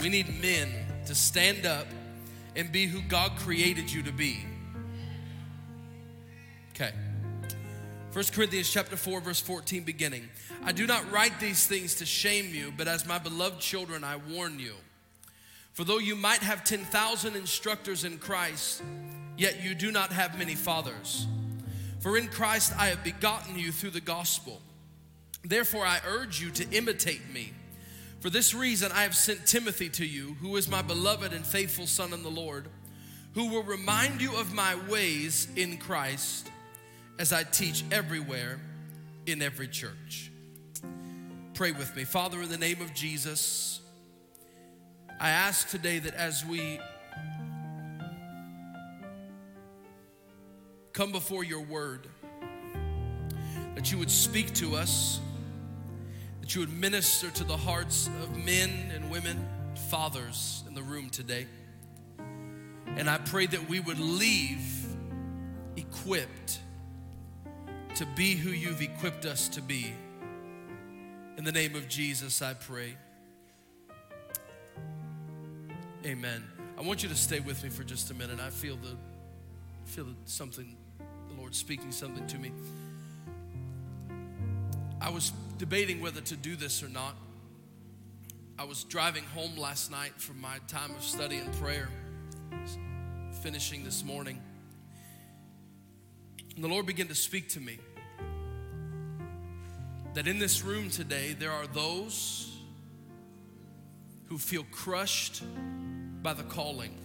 We need men to stand up and be who God created you to be. Okay. 1 Corinthians chapter 4 verse 14 beginning. I do not write these things to shame you, but as my beloved children I warn you. For though you might have 10,000 instructors in Christ, yet you do not have many fathers. For in Christ I have begotten you through the gospel. Therefore I urge you to imitate me. For this reason I have sent Timothy to you, who is my beloved and faithful son in the Lord, who will remind you of my ways in Christ as I teach everywhere in every church. Pray with me. Father, in the name of Jesus, I ask today that as we come before your word, that you would speak to us that you would minister to the hearts of men and women, fathers in the room today. And I pray that we would leave equipped to be who you've equipped us to be. In the name of Jesus, I pray. Amen. I want you to stay with me for just a minute. I feel the feel something, the Lord speaking something to me. I was debating whether to do this or not. I was driving home last night from my time of study and prayer, finishing this morning. And the Lord began to speak to me that in this room today, there are those who feel crushed by the calling.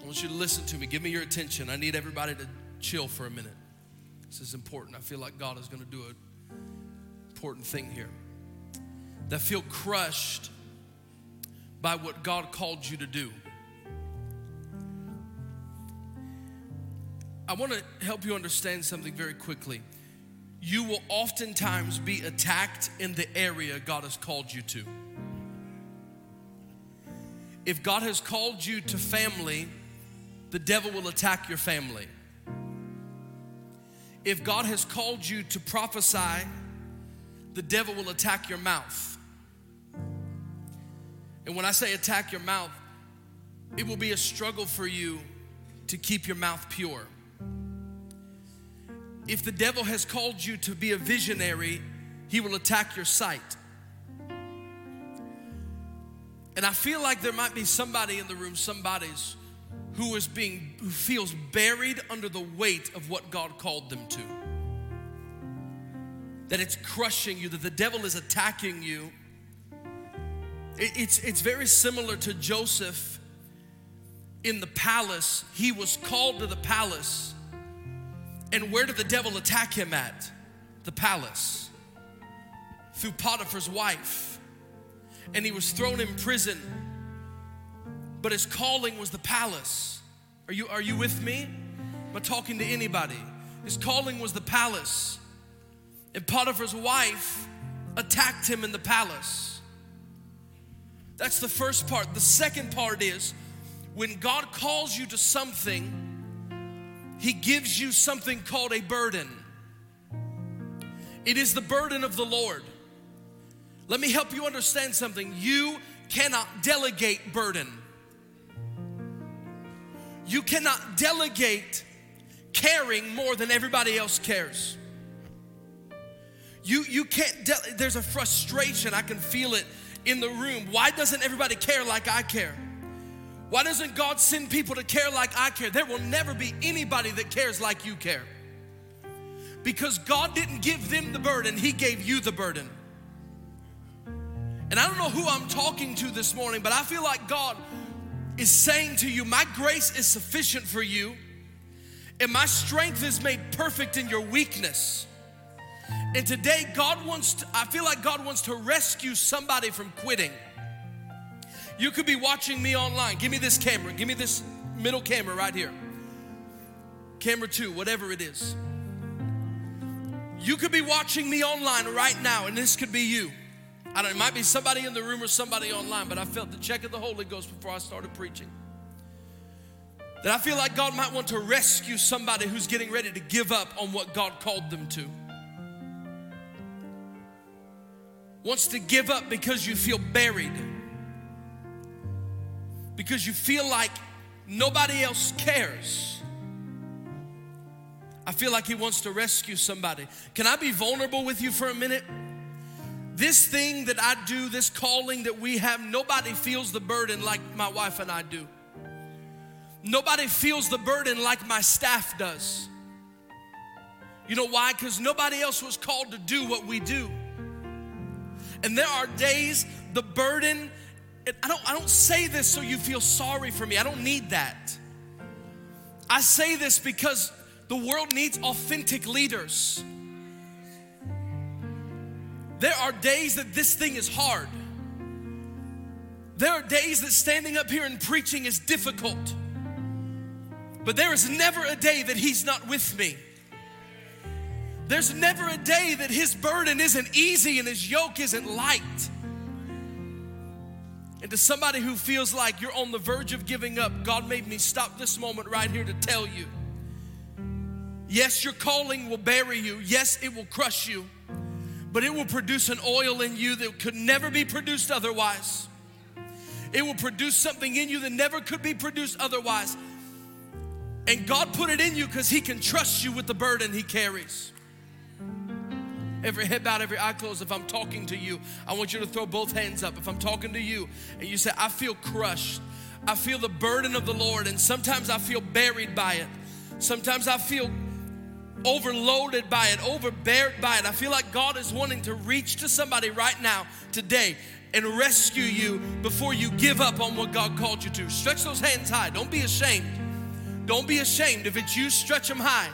I want you to listen to me. Give me your attention. I need everybody to chill for a minute. This is important. I feel like God is going to do an important thing here. That feel crushed by what God called you to do. I want to help you understand something very quickly. You will oftentimes be attacked in the area God has called you to. If God has called you to family, the devil will attack your family if God has called you to prophesy, the devil will attack your mouth. And when I say attack your mouth, it will be a struggle for you to keep your mouth pure. If the devil has called you to be a visionary, he will attack your sight. And I feel like there might be somebody in the room, somebody's who is being who feels buried under the weight of what God called them to. That it's crushing you, that the devil is attacking you. It, it's, it's very similar to Joseph in the palace. He was called to the palace. And where did the devil attack him at? The palace. Through Potiphar's wife. And he was thrown in prison but his calling was the palace. Are you, are you with me? Am I talking to anybody? His calling was the palace. And Potiphar's wife attacked him in the palace. That's the first part. The second part is when God calls you to something, He gives you something called a burden. It is the burden of the Lord. Let me help you understand something. You cannot delegate burden. You cannot delegate caring more than everybody else cares. You, you can't, de- there's a frustration, I can feel it in the room. Why doesn't everybody care like I care? Why doesn't God send people to care like I care? There will never be anybody that cares like you care. Because God didn't give them the burden, He gave you the burden. And I don't know who I'm talking to this morning, but I feel like God is saying to you, My grace is sufficient for you, and my strength is made perfect in your weakness. And today, God wants to, I feel like God wants to rescue somebody from quitting. You could be watching me online. Give me this camera, give me this middle camera right here. Camera two, whatever it is. You could be watching me online right now, and this could be you. I don't, it might be somebody in the room or somebody online, but I felt the check of the Holy Ghost before I started preaching. That I feel like God might want to rescue somebody who's getting ready to give up on what God called them to. wants to give up because you feel buried, because you feel like nobody else cares. I feel like He wants to rescue somebody. Can I be vulnerable with you for a minute? This thing that I do, this calling that we have, nobody feels the burden like my wife and I do. Nobody feels the burden like my staff does. You know why? Because nobody else was called to do what we do. And there are days the burden, I don't, I don't say this so you feel sorry for me. I don't need that. I say this because the world needs authentic leaders. There are days that this thing is hard. There are days that standing up here and preaching is difficult. But there is never a day that He's not with me. There's never a day that His burden isn't easy and His yoke isn't light. And to somebody who feels like you're on the verge of giving up, God made me stop this moment right here to tell you yes, your calling will bury you, yes, it will crush you, but it will produce an oil in you that could never be produced otherwise. It will produce something in you that never could be produced otherwise. And God put it in you because He can trust you with the burden He carries. Every head bowed, every eye closed. If I'm talking to you, I want you to throw both hands up. If I'm talking to you and you say, I feel crushed, I feel the burden of the Lord, and sometimes I feel buried by it. Sometimes I feel overloaded by it, overbeared by it. I feel like God is wanting to reach to somebody right now, today, and rescue you before you give up on what God called you to. Stretch those hands high. Don't be ashamed. Don't be ashamed. If it's you, stretch them high.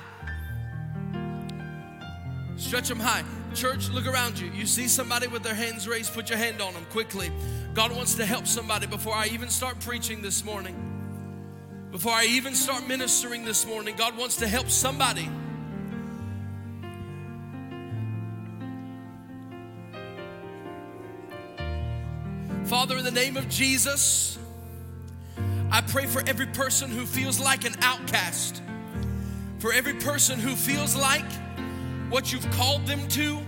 Stretch them high. Church, look around you. You see somebody with their hands raised, put your hand on them quickly. God wants to help somebody before I even start preaching this morning. Before I even start ministering this morning, God wants to help somebody. Father, in the name of Jesus, I pray for every person who feels like an outcast, for every person who feels like what you've called them to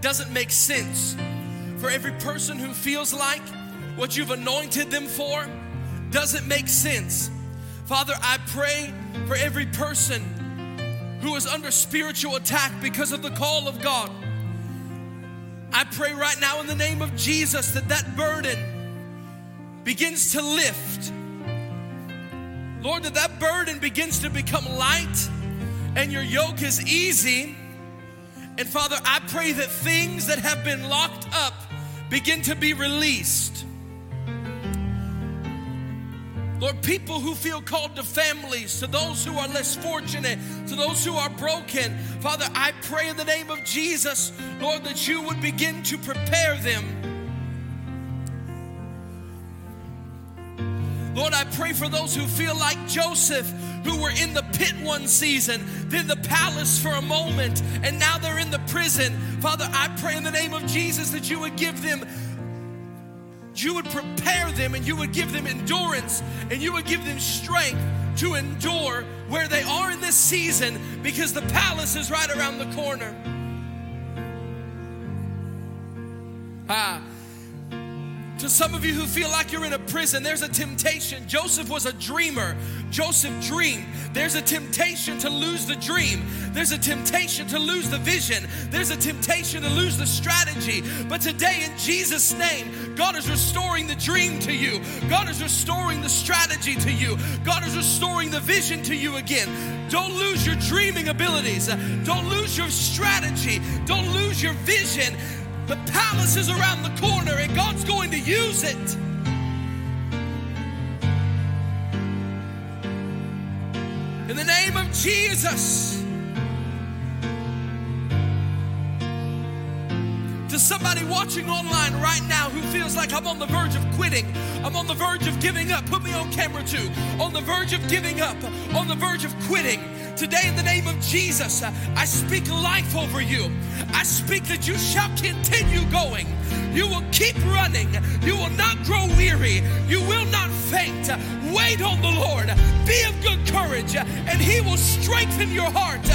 doesn't make sense, for every person who feels like what you've anointed them for doesn't make sense. Father, I pray for every person who is under spiritual attack because of the call of God. I pray right now in the name of Jesus that that burden begins to lift Lord, that that burden begins to become light and your yoke is easy. And Father, I pray that things that have been locked up begin to be released. Lord, people who feel called to families, to those who are less fortunate, to those who are broken, Father, I pray in the name of Jesus, Lord, that you would begin to prepare them Lord, I pray for those who feel like Joseph, who were in the pit one season, then the palace for a moment, and now they're in the prison. Father, I pray in the name of Jesus that you would give them you would prepare them and you would give them endurance and you would give them strength to endure where they are in this season because the palace is right around the corner. Ah, to some of you who feel like you're in a prison, there's a temptation. Joseph was a dreamer. Joseph dreamed. There's a temptation to lose the dream. There's a temptation to lose the vision. There's a temptation to lose the strategy. But today, in Jesus' name, God is restoring the dream to you. God is restoring the strategy to you. God is restoring the vision to you again. Don't lose your dreaming abilities. Don't lose your strategy. Don't lose your vision. The palace is around the corner and God's going to use it. In the name of Jesus. To somebody watching online right now who feels like I'm on the verge of quitting, I'm on the verge of giving up, put me on camera two, on the verge of giving up, on the verge of quitting Today, in the name of Jesus, uh, I speak life over you. I speak that you shall continue going. You will keep running. You will not grow weary. You will not faint. Wait on the Lord. Be of good courage, and He will strengthen your heart.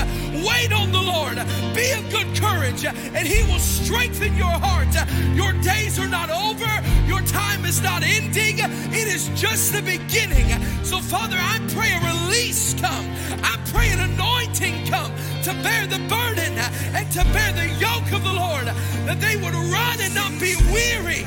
Wait on the Lord. Be of good courage and He will strengthen your heart. Your days are not over, your time is not ending, it is just the beginning. So, Father, I pray a release come, I pray an anointing come to bear the burden and to bear the yoke of the Lord, that they would run and not be weary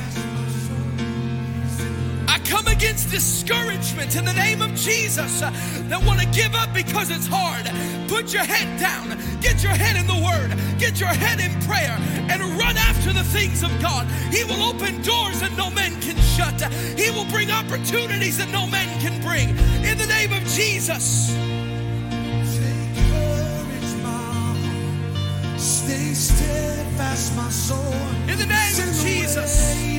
against discouragement in the name of Jesus uh, that want to give up because it's hard. Put your head down, get your head in the Word, get your head in prayer, and run after the things of God. He will open doors that no man can shut, He will bring opportunities that no man can bring. In the name of Jesus. Stay steadfast, my soul. In the name of Jesus.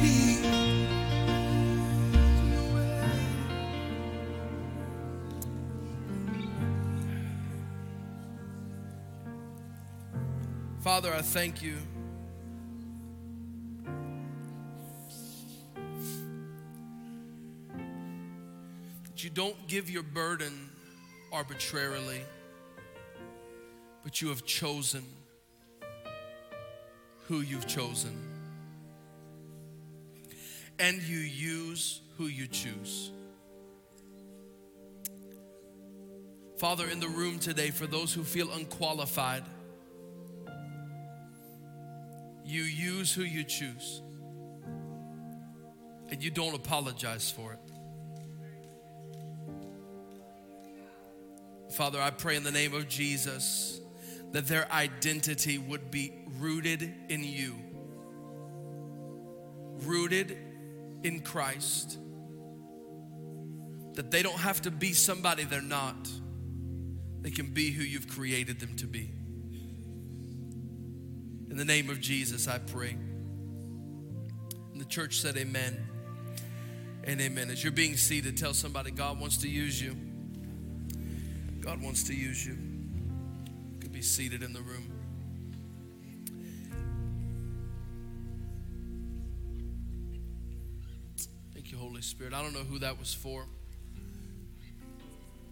Father, I thank you. That you don't give your burden arbitrarily, but you have chosen who you've chosen. And you use who you choose. Father, in the room today, for those who feel unqualified, you use who you choose, and you don't apologize for it. Father, I pray in the name of Jesus that their identity would be rooted in you, rooted in Christ. That they don't have to be somebody they're not, they can be who you've created them to be. In the name of Jesus, I pray. And the church said, Amen and amen. As you're being seated, tell somebody God wants to use you. God wants to use you. You could be seated in the room. Thank you, Holy Spirit. I don't know who that was for,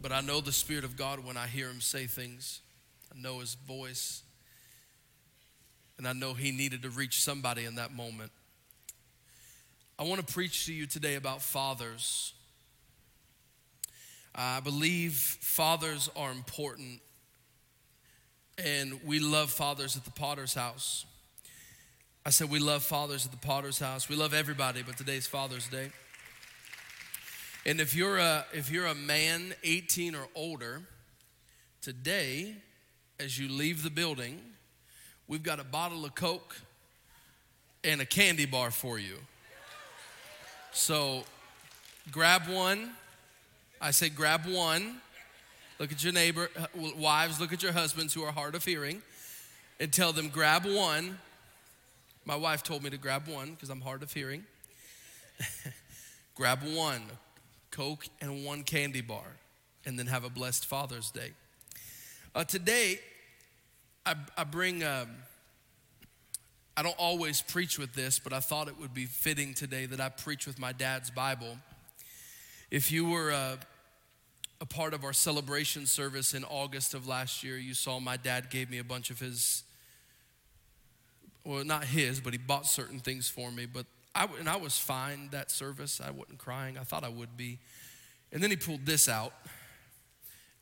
but I know the Spirit of God when I hear Him say things. I know His voice. And I know he needed to reach somebody in that moment. I want to preach to you today about fathers. I believe fathers are important, and we love fathers at the Potter's house. I said we love fathers at the Potter's house. We love everybody, but today's Father's Day. And if you're a if you're a man 18 or older, today, as you leave the building, we've got a bottle of Coke and a candy bar for you. So grab one. I say grab one. Look at your neighbor, uh, wives, look at your husbands who are hard of hearing and tell them, grab one. My wife told me to grab one because I'm hard of hearing. grab one Coke and one candy bar, and then have a blessed Father's Day. Uh, today, I, I bring, um, I don't always preach with this, but I thought it would be fitting today that I preach with my dad's Bible. If you were a, a part of our celebration service in August of last year, you saw my dad gave me a bunch of his, well, not his, but he bought certain things for me. But I, and I was fine that service. I wasn't crying. I thought I would be. And then he pulled this out.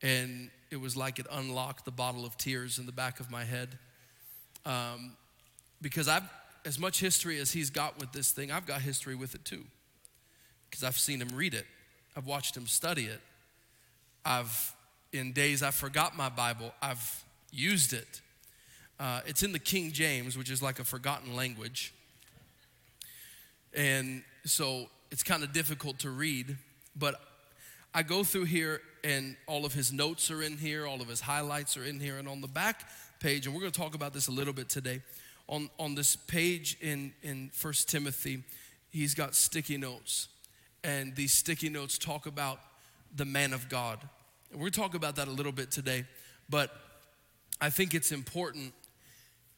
And it was like it unlocked the bottle of tears in the back of my head. Um, because I've, as much history as he's got with this thing, I've got history with it too. Because I've seen him read it, I've watched him study it. I've, in days I forgot my Bible, I've used it. Uh, it's in the King James, which is like a forgotten language. And so it's kind of difficult to read, but I go through here and all of his notes are in here, all of his highlights are in here, and on the back page, and we're going to talk about this a little bit today. On, on this page in, in 1 Timothy, he's got sticky notes, and these sticky notes talk about the man of God. And we're going to talk about that a little bit today, but I think it's important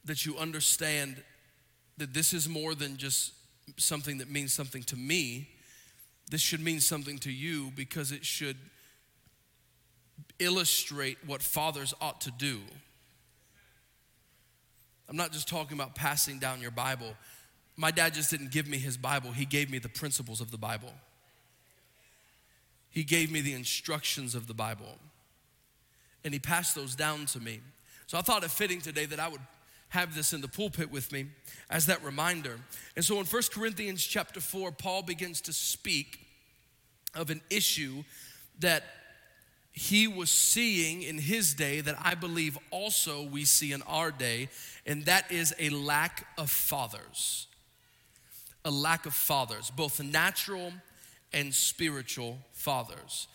that you understand that this is more than just something that means something to me. This should mean something to you because it should illustrate what fathers ought to do. I'm not just talking about passing down your Bible. My dad just didn't give me his Bible, he gave me the principles of the Bible. He gave me the instructions of the Bible. And he passed those down to me. So I thought it fitting today that I would have this in the pulpit with me as that reminder. And so in 1 Corinthians chapter 4, Paul begins to speak of an issue that he was seeing in his day that I believe also we see in our day, and that is a lack of fathers. A lack of fathers, both natural and spiritual fathers.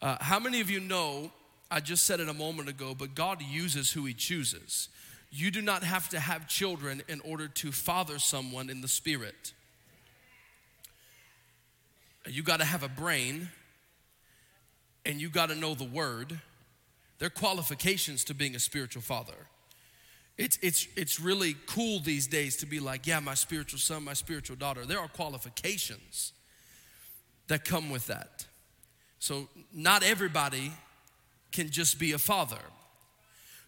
Uh, how many of you know? I just said it a moment ago, but God uses who He chooses. You do not have to have children in order to father someone in the spirit. You got to have a brain and you got to know the word. There are qualifications to being a spiritual father. It's, it's, it's really cool these days to be like, yeah, my spiritual son, my spiritual daughter. There are qualifications that come with that. So, not everybody can just be a father.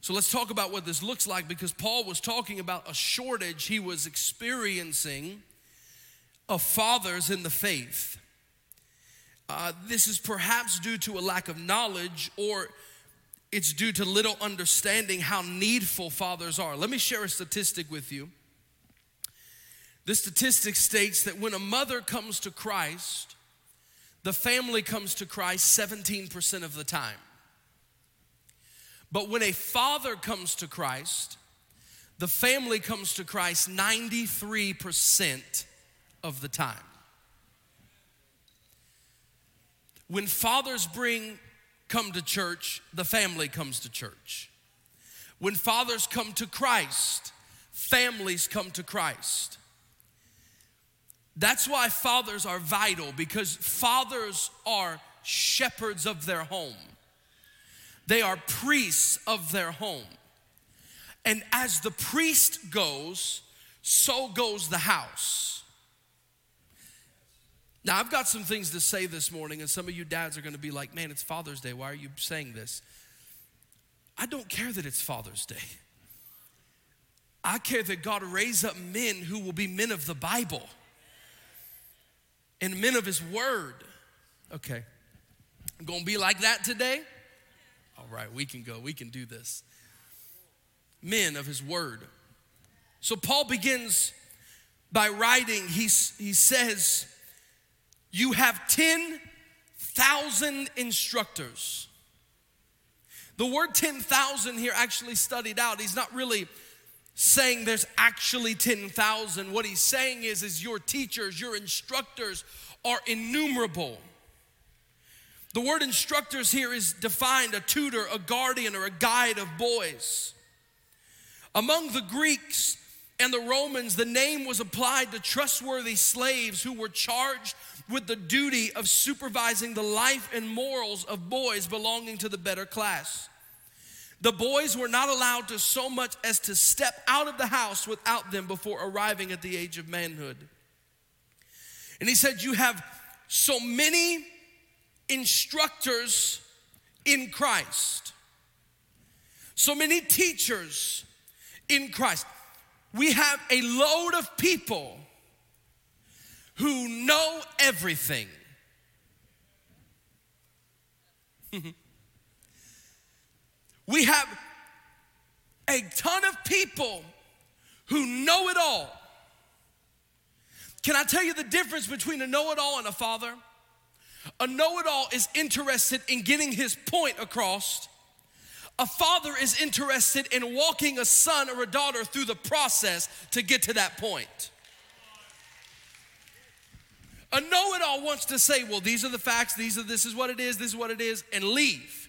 So, let's talk about what this looks like because Paul was talking about a shortage he was experiencing of fathers in the faith. Uh, this is perhaps due to a lack of knowledge or it's due to little understanding how needful fathers are. Let me share a statistic with you. The statistic states that when a mother comes to Christ, the family comes to Christ 17% of the time. But when a father comes to Christ, the family comes to Christ 93% of the time. When fathers bring come to church, the family comes to church. When fathers come to Christ, families come to Christ. That's why fathers are vital because fathers are shepherds of their home. They are priests of their home. And as the priest goes, so goes the house. Now, I've got some things to say this morning, and some of you dads are going to be like, man, it's Father's Day. Why are you saying this? I don't care that it's Father's Day. I care that God raise up men who will be men of the Bible and men of His Word. Okay, I'm gonna be like that today? All right, we can go, we can do this. Men of His Word. So Paul begins by writing, he, he says, you have 10,000 instructors. The word 10,000 here actually studied out. He's not really saying there's actually 10,000. What he's saying is is your teachers, your instructors are innumerable. The word instructors here is defined a tutor, a guardian, or a guide of boys. Among the Greeks and the Romans, the name was applied to trustworthy slaves who were charged with the duty of supervising the life and morals of boys belonging to the better class. The boys were not allowed to so much as to step out of the house without them before arriving at the age of manhood. And he said, You have so many instructors in Christ, so many teachers in Christ. We have a load of people who know everything. we have a ton of people who know it all. Can I tell you the difference between a know it all and a father? A know it all is interested in getting his point across. A father is interested in walking a son or a daughter through the process to get to that point. A know it all wants to say, well, these are the facts, these are this is what it is, this is what it is, and leave.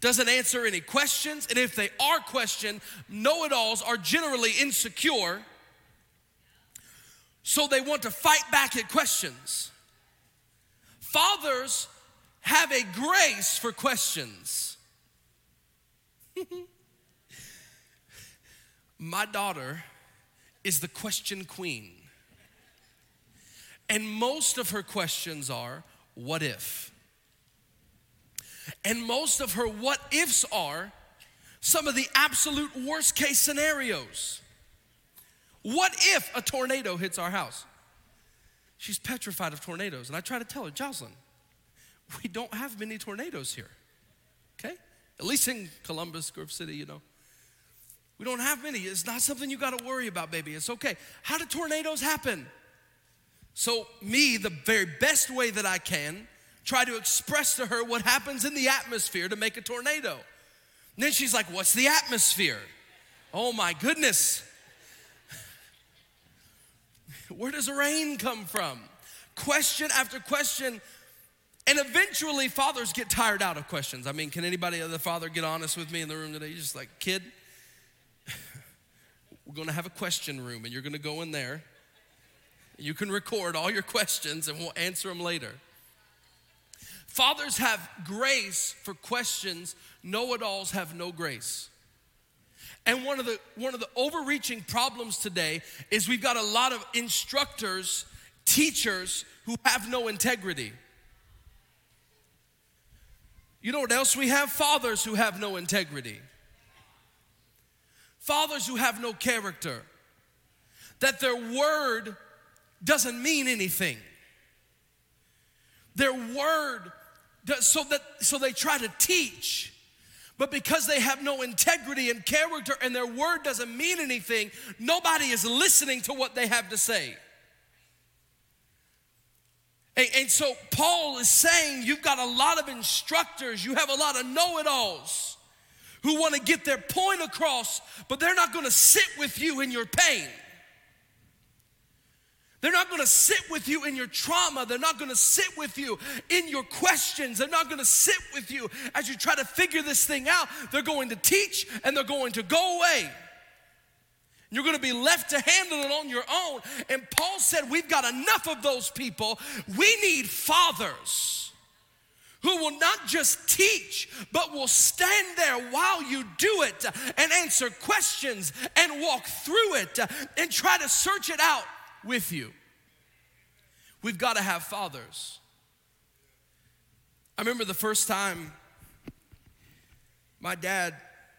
Doesn't answer any questions, and if they are questioned, know it alls are generally insecure, so they want to fight back at questions. Fathers have a grace for questions. My daughter is the question queen. And most of her questions are, what if? And most of her what ifs are some of the absolute worst case scenarios. What if a tornado hits our house? She's petrified of tornadoes. And I try to tell her, Jocelyn, we don't have many tornadoes here. Okay? At least in Columbus, Grove City, you know. We don't have many. It's not something you got to worry about, baby. It's okay. How do tornadoes happen? So, me, the very best way that I can, try to express to her what happens in the atmosphere to make a tornado. And then she's like, What's the atmosphere? Oh my goodness. Where does rain come from? Question after question. And eventually, fathers get tired out of questions. I mean, can anybody other father get honest with me in the room today? You're just like, kid, we're gonna have a question room, and you're gonna go in there. You can record all your questions, and we'll answer them later. Fathers have grace for questions, know it alls have no grace. And one of the one of the overreaching problems today is we've got a lot of instructors, teachers who have no integrity. You know what else we have? Fathers who have no integrity. Fathers who have no character. That their word doesn't mean anything. Their word does, so that so they try to teach but because they have no integrity and character and their word doesn't mean anything, nobody is listening to what they have to say. And, and so Paul is saying you've got a lot of instructors, you have a lot of know it alls who want to get their point across, but they're not going to sit with you in your pain. They're not gonna sit with you in your trauma. They're not gonna sit with you in your questions. They're not gonna sit with you as you try to figure this thing out. They're going to teach and they're going to go away. You're gonna be left to handle it on your own. And Paul said, We've got enough of those people. We need fathers who will not just teach, but will stand there while you do it and answer questions and walk through it and try to search it out with you. We've got to have fathers. I remember the first time my dad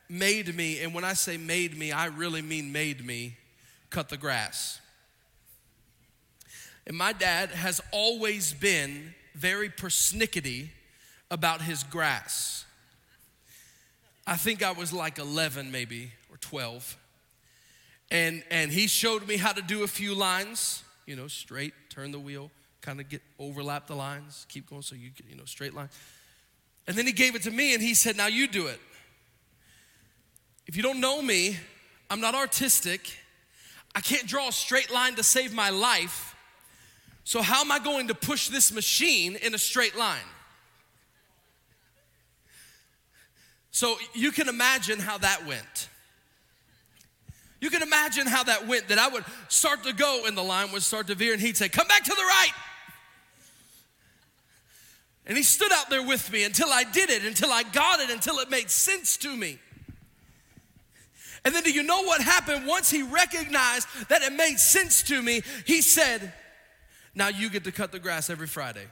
made me, and when I say made me, I really mean made me cut the grass. And my dad has always been very persnickety about his grass. I think I was like 11 maybe or 12 and and he showed me how to do a few lines you know straight turn the wheel kind of get overlap the lines keep going so you get you know straight line. And then he gave it to me and he said now you do it. If you don't know me i'm not artistic. I can't draw a straight line to save my life. So how am i going to push this machine in a straight line? So you can imagine how that went you can imagine how that went, that I would start to go and the line would start to veer and he'd say, Come back to the right. And he stood out there with me until I did it, until I got it, until it made sense to me. And then do you know what happened? Once he recognized that it made sense to me, he said, Now you get to cut the grass every Friday.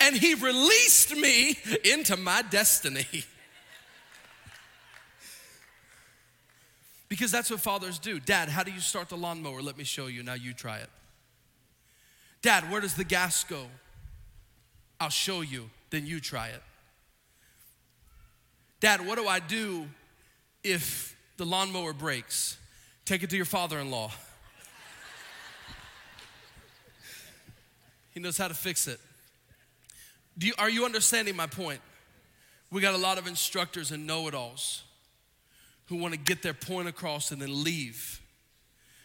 and he released me into my destiny. Because that's what fathers do. Dad, how do you start the lawnmower? Let me show you. Now you try it. Dad, where does the gas go? I'll show you. Then you try it. Dad, what do I do if the lawnmower breaks? Take it to your father in law. he knows how to fix it. Do you, are you understanding my point? We got a lot of instructors and know it alls who want to get their point across and then leave.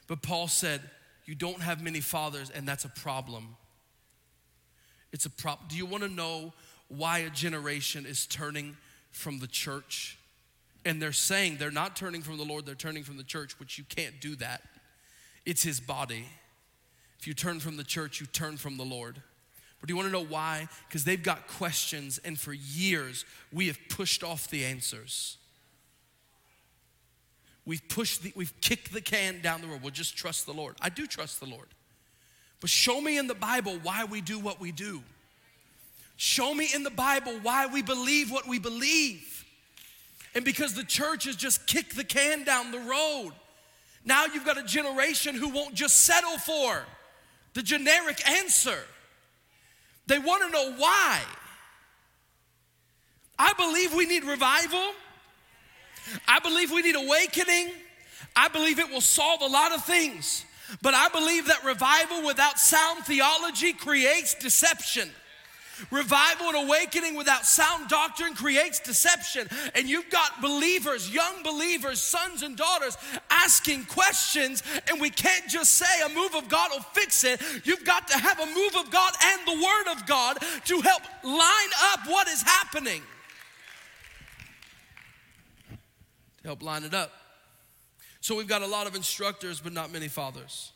But Paul said, You don't have many fathers, and that's a problem. It's a problem. Do you want to know why a generation is turning from the church? And they're saying they're not turning from the Lord, they're turning from the church, which you can't do that. It's his body. If you turn from the church, you turn from the Lord. But do you want to know why? Because they've got questions, and for years we have pushed off the answers. We've pushed the, we've kicked the can down the road. We'll just trust the Lord. I do trust the Lord. But show me in the Bible why we do what we do. Show me in the Bible why we believe what we believe. And because the church has just kicked the can down the road, now you've got a generation who won't just settle for the generic answer. They want to know why. I believe we need revival. I believe we need awakening. I believe it will solve a lot of things. But I believe that revival without sound theology creates deception. Revival and awakening without sound doctrine creates deception. And you've got believers, young believers, sons and daughters asking questions, and we can't just say a move of God will fix it. You've got to have a move of God and the Word of God to help line up what is happening. Help line it up. So we've got a lot of instructors, but not many fathers.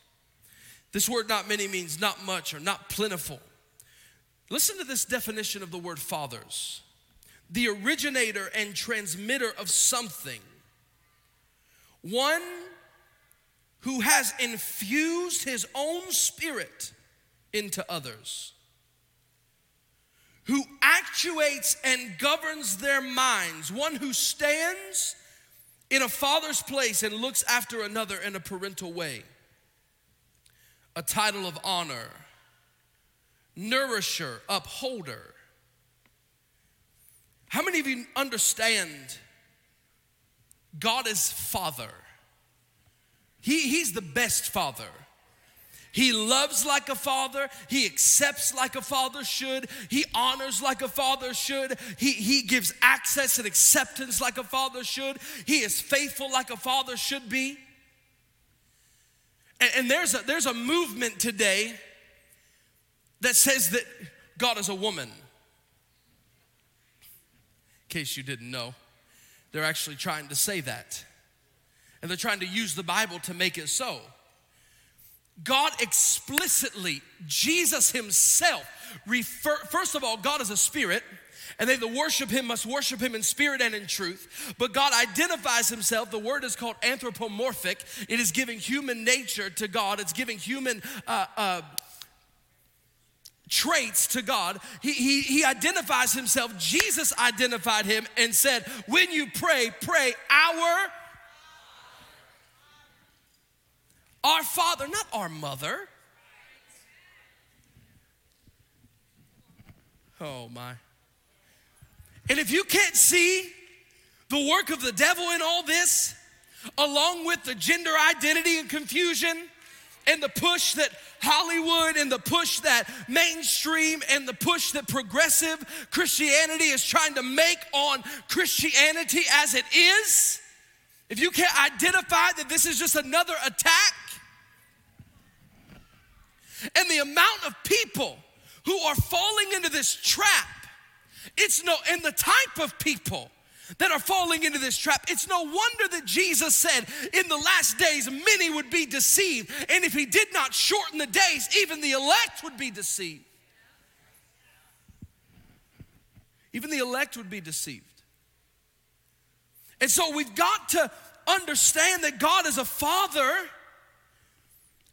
This word not many means not much or not plentiful. Listen to this definition of the word fathers the originator and transmitter of something, one who has infused his own spirit into others, who actuates and governs their minds, one who stands in a father's place and looks after another in a parental way, a title of honor nourisher, upholder. How many of you understand God is Father? He, he's the best Father. He loves like a father. He accepts like a father should. He honors like a father should. He, he gives access and acceptance like a father should. He is faithful like a father should be. And, and there's, a, there's a movement today that says that God is a woman. In case you didn't know, they're actually trying to say that. And they're trying to use the Bible to make it so. God explicitly, Jesus Himself, refer, first of all, God is a spirit, and they that worship Him must worship Him in spirit and in truth. But God identifies Himself. The word is called anthropomorphic. It is giving human nature to God. It's giving human uh, uh, traits to God. He, he, he identifies himself. Jesus identified him and said, When you pray, pray our our father, not our mother. Oh my. And if you can't see the work of the devil in all this, along with the gender identity and confusion, and the push that Hollywood and the push that mainstream and the push that progressive Christianity is trying to make on Christianity as it is, if you can't identify that this is just another attack, and the amount of people who are falling into this trap, it's no, and the type of people that are falling into this trap. It's no wonder that Jesus said in the last days many would be deceived. And if he did not shorten the days, even the elect would be deceived. Even the elect would be deceived. And so we've got to understand that God is a father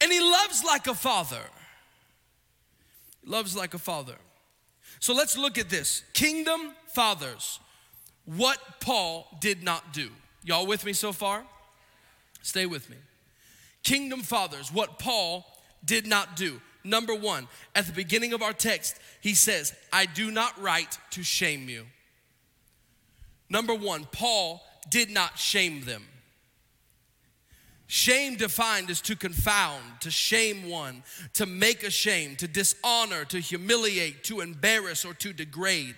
and he loves like a father. Loves like a father. So let's look at this. Kingdom fathers what Paul did not do. Y'all with me so far? Stay with me. Kingdom fathers, what Paul did not do. Number one, at the beginning of our text, he says, I do not write to shame you. Number one, Paul did not shame them. Shame defined is to confound, to shame one, to make ashamed, to dishonor, to humiliate, to embarrass, or to degrade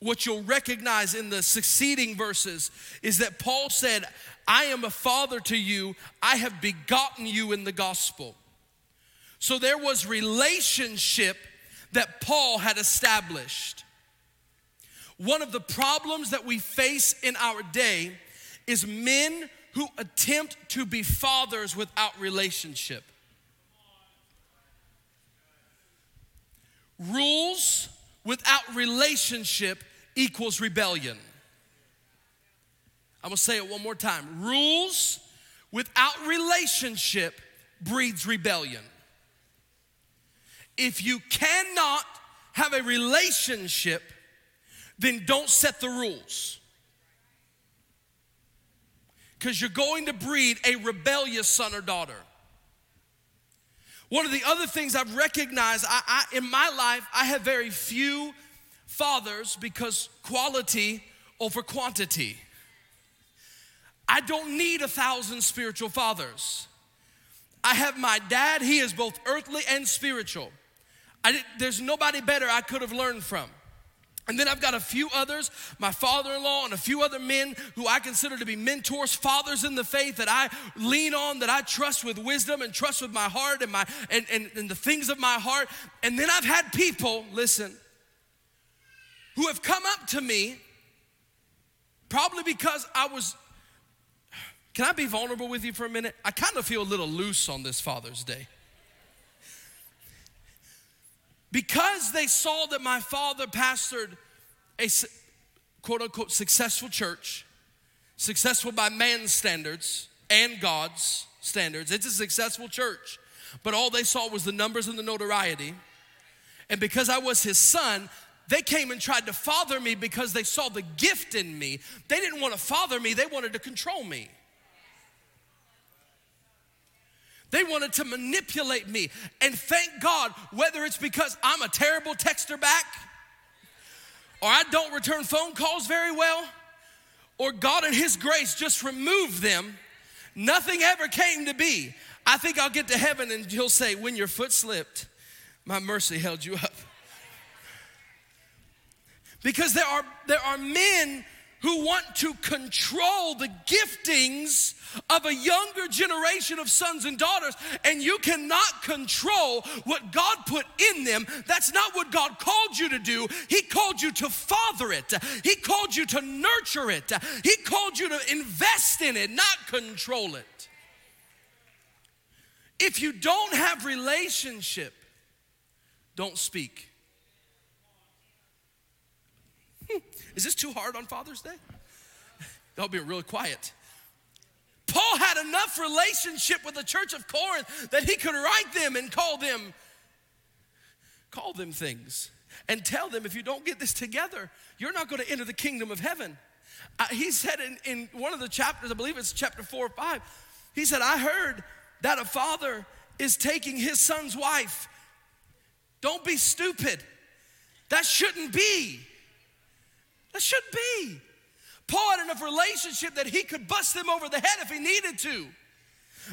what you'll recognize in the succeeding verses is that Paul said, I am a father to you, I have begotten you in the gospel. So there was relationship that Paul had established. One of the problems that we face in our day is men who attempt to be fathers without relationship. Rules without relationship equals rebellion. I'm gonna say it one more time. Rules without relationship breeds rebellion. If you cannot have a relationship, then don't set the rules. Because you're going to breed a rebellious son or daughter. One of the other things I've recognized I, I, in my life, I have very few fathers because quality over quantity. I don't need a thousand spiritual fathers. I have my dad, he is both earthly and spiritual. There's nobody better I could have learned from. And then I've got a few others, my father in law, and a few other men who I consider to be mentors, fathers in the faith that I lean on, that I trust with wisdom and trust with my heart and, my, and, and, and the things of my heart. And then I've had people, listen, who have come up to me, probably because I was. Can I be vulnerable with you for a minute? I kind of feel a little loose on this Father's Day. Because they saw that my father pastored a quote unquote successful church, successful by man's standards and God's standards. It's a successful church, but all they saw was the numbers and the notoriety. And because I was his son, they came and tried to father me because they saw the gift in me. They didn't want to father me, they wanted to control me. They wanted to manipulate me. And thank God, whether it's because I'm a terrible texter back, or I don't return phone calls very well, or God in His grace just removed them, nothing ever came to be. I think I'll get to heaven and He'll say, When your foot slipped, my mercy held you up. Because there are, there are men who want to control the giftings of a younger generation of sons and daughters, and you cannot control what God put in them. That's not what God called you to do. He called you to father it, He called you to nurture it, He called you to invest in it, not control it. If you don't have relationship, don't speak. Is this too hard on Father's Day? Y'all being really quiet. Paul had enough relationship with the church of Corinth that he could write them and call them call them things and tell them if you don't get this together, you're not going to enter the kingdom of heaven. Uh, he said in, in one of the chapters, I believe it's chapter four or five, he said, I heard that a father is taking his son's wife. Don't be stupid. That shouldn't be. That should be. Paul had enough relationship that he could bust them over the head if he needed to.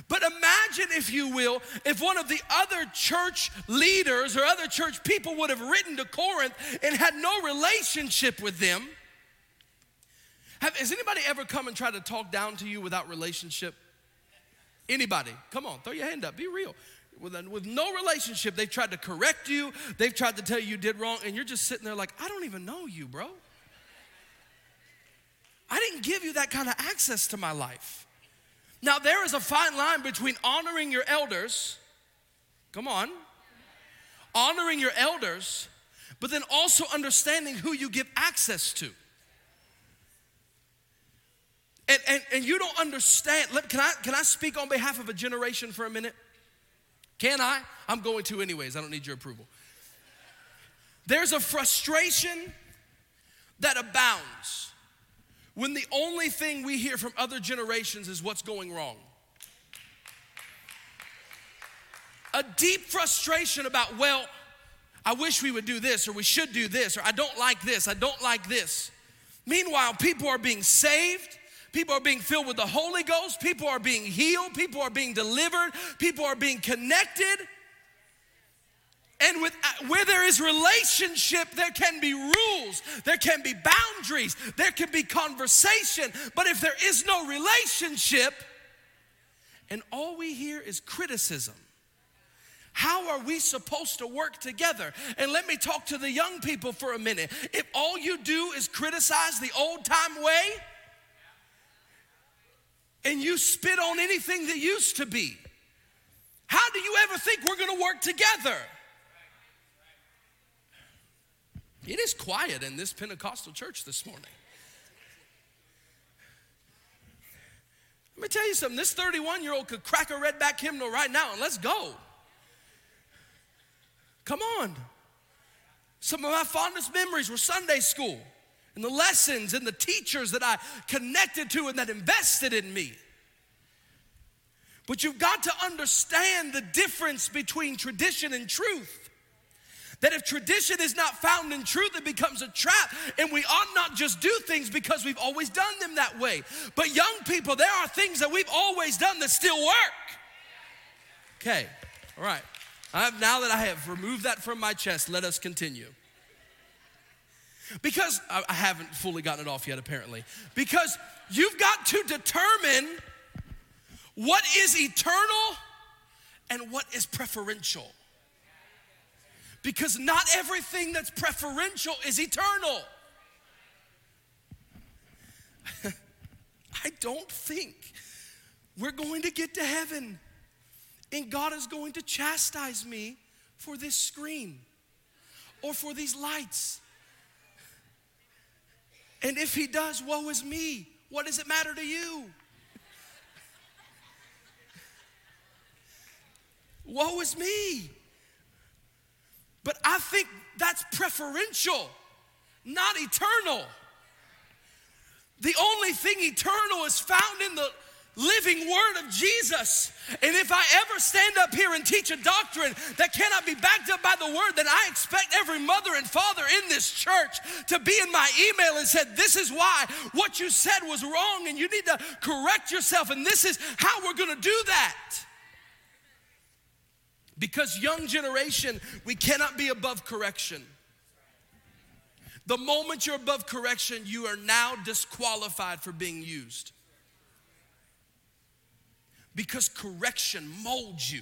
But imagine, if you will, if one of the other church leaders or other church people would have written to Corinth and had no relationship with them. Have, has anybody ever come and tried to talk down to you without relationship? Anybody? Come on, throw your hand up, be real. With, with no relationship, they've tried to correct you, they've tried to tell you you did wrong, and you're just sitting there like, I don't even know you, bro. I didn't give you that kind of access to my life. Now, there is a fine line between honoring your elders, come on, honoring your elders, but then also understanding who you give access to. And, and, and you don't understand. Can I, can I speak on behalf of a generation for a minute? Can I? I'm going to, anyways. I don't need your approval. There's a frustration that abounds when the only thing we hear from other generations is what's going wrong. A deep frustration about, well, I wish we would do this, or we should do this, or I don't like this, I don't like this. Meanwhile, people are being saved. People are being filled with the Holy Ghost. People are being healed. People are being delivered. People are being connected. And with, uh, where there is relationship, there can be rules, there can be boundaries, there can be conversation. But if there is no relationship, and all we hear is criticism, how are we supposed to work together? And let me talk to the young people for a minute. If all you do is criticize the old time way, and you spit on anything that used to be, how do you ever think we're gonna work together? It is quiet in this Pentecostal church this morning. Let me tell you something. This 31 year old could crack a redback hymnal right now and let's go. Come on. Some of my fondest memories were Sunday school. and the lessons and the teachers that I connected to and that invested in me. But you've got to understand the difference between tradition and truth. That if tradition is not found in truth, it becomes a trap. And we ought not just do things because we've always done them that way. But young people, there are things that we've always done that still work. Okay, all right. Have, now that I have removed that from my chest, let us continue. Because I, I haven't fully gotten it off yet, apparently. Because you've got to determine what is eternal and what is preferential. Because not everything that's preferential is eternal. I don't think we're going to get to heaven and God is going to chastise me for this screen or for these lights. And if He does, woe is me. What does it matter to you? woe is me. But I think that's preferential, not eternal. The only thing eternal is found in the living word of Jesus. And if I ever stand up here and teach a doctrine that cannot be backed up by the word, then I expect every mother and father in this church to be in my email and said, This is why what you said was wrong, and you need to correct yourself, and this is how we're gonna do that. Because, young generation, we cannot be above correction. The moment you're above correction, you are now disqualified for being used because correction molds you.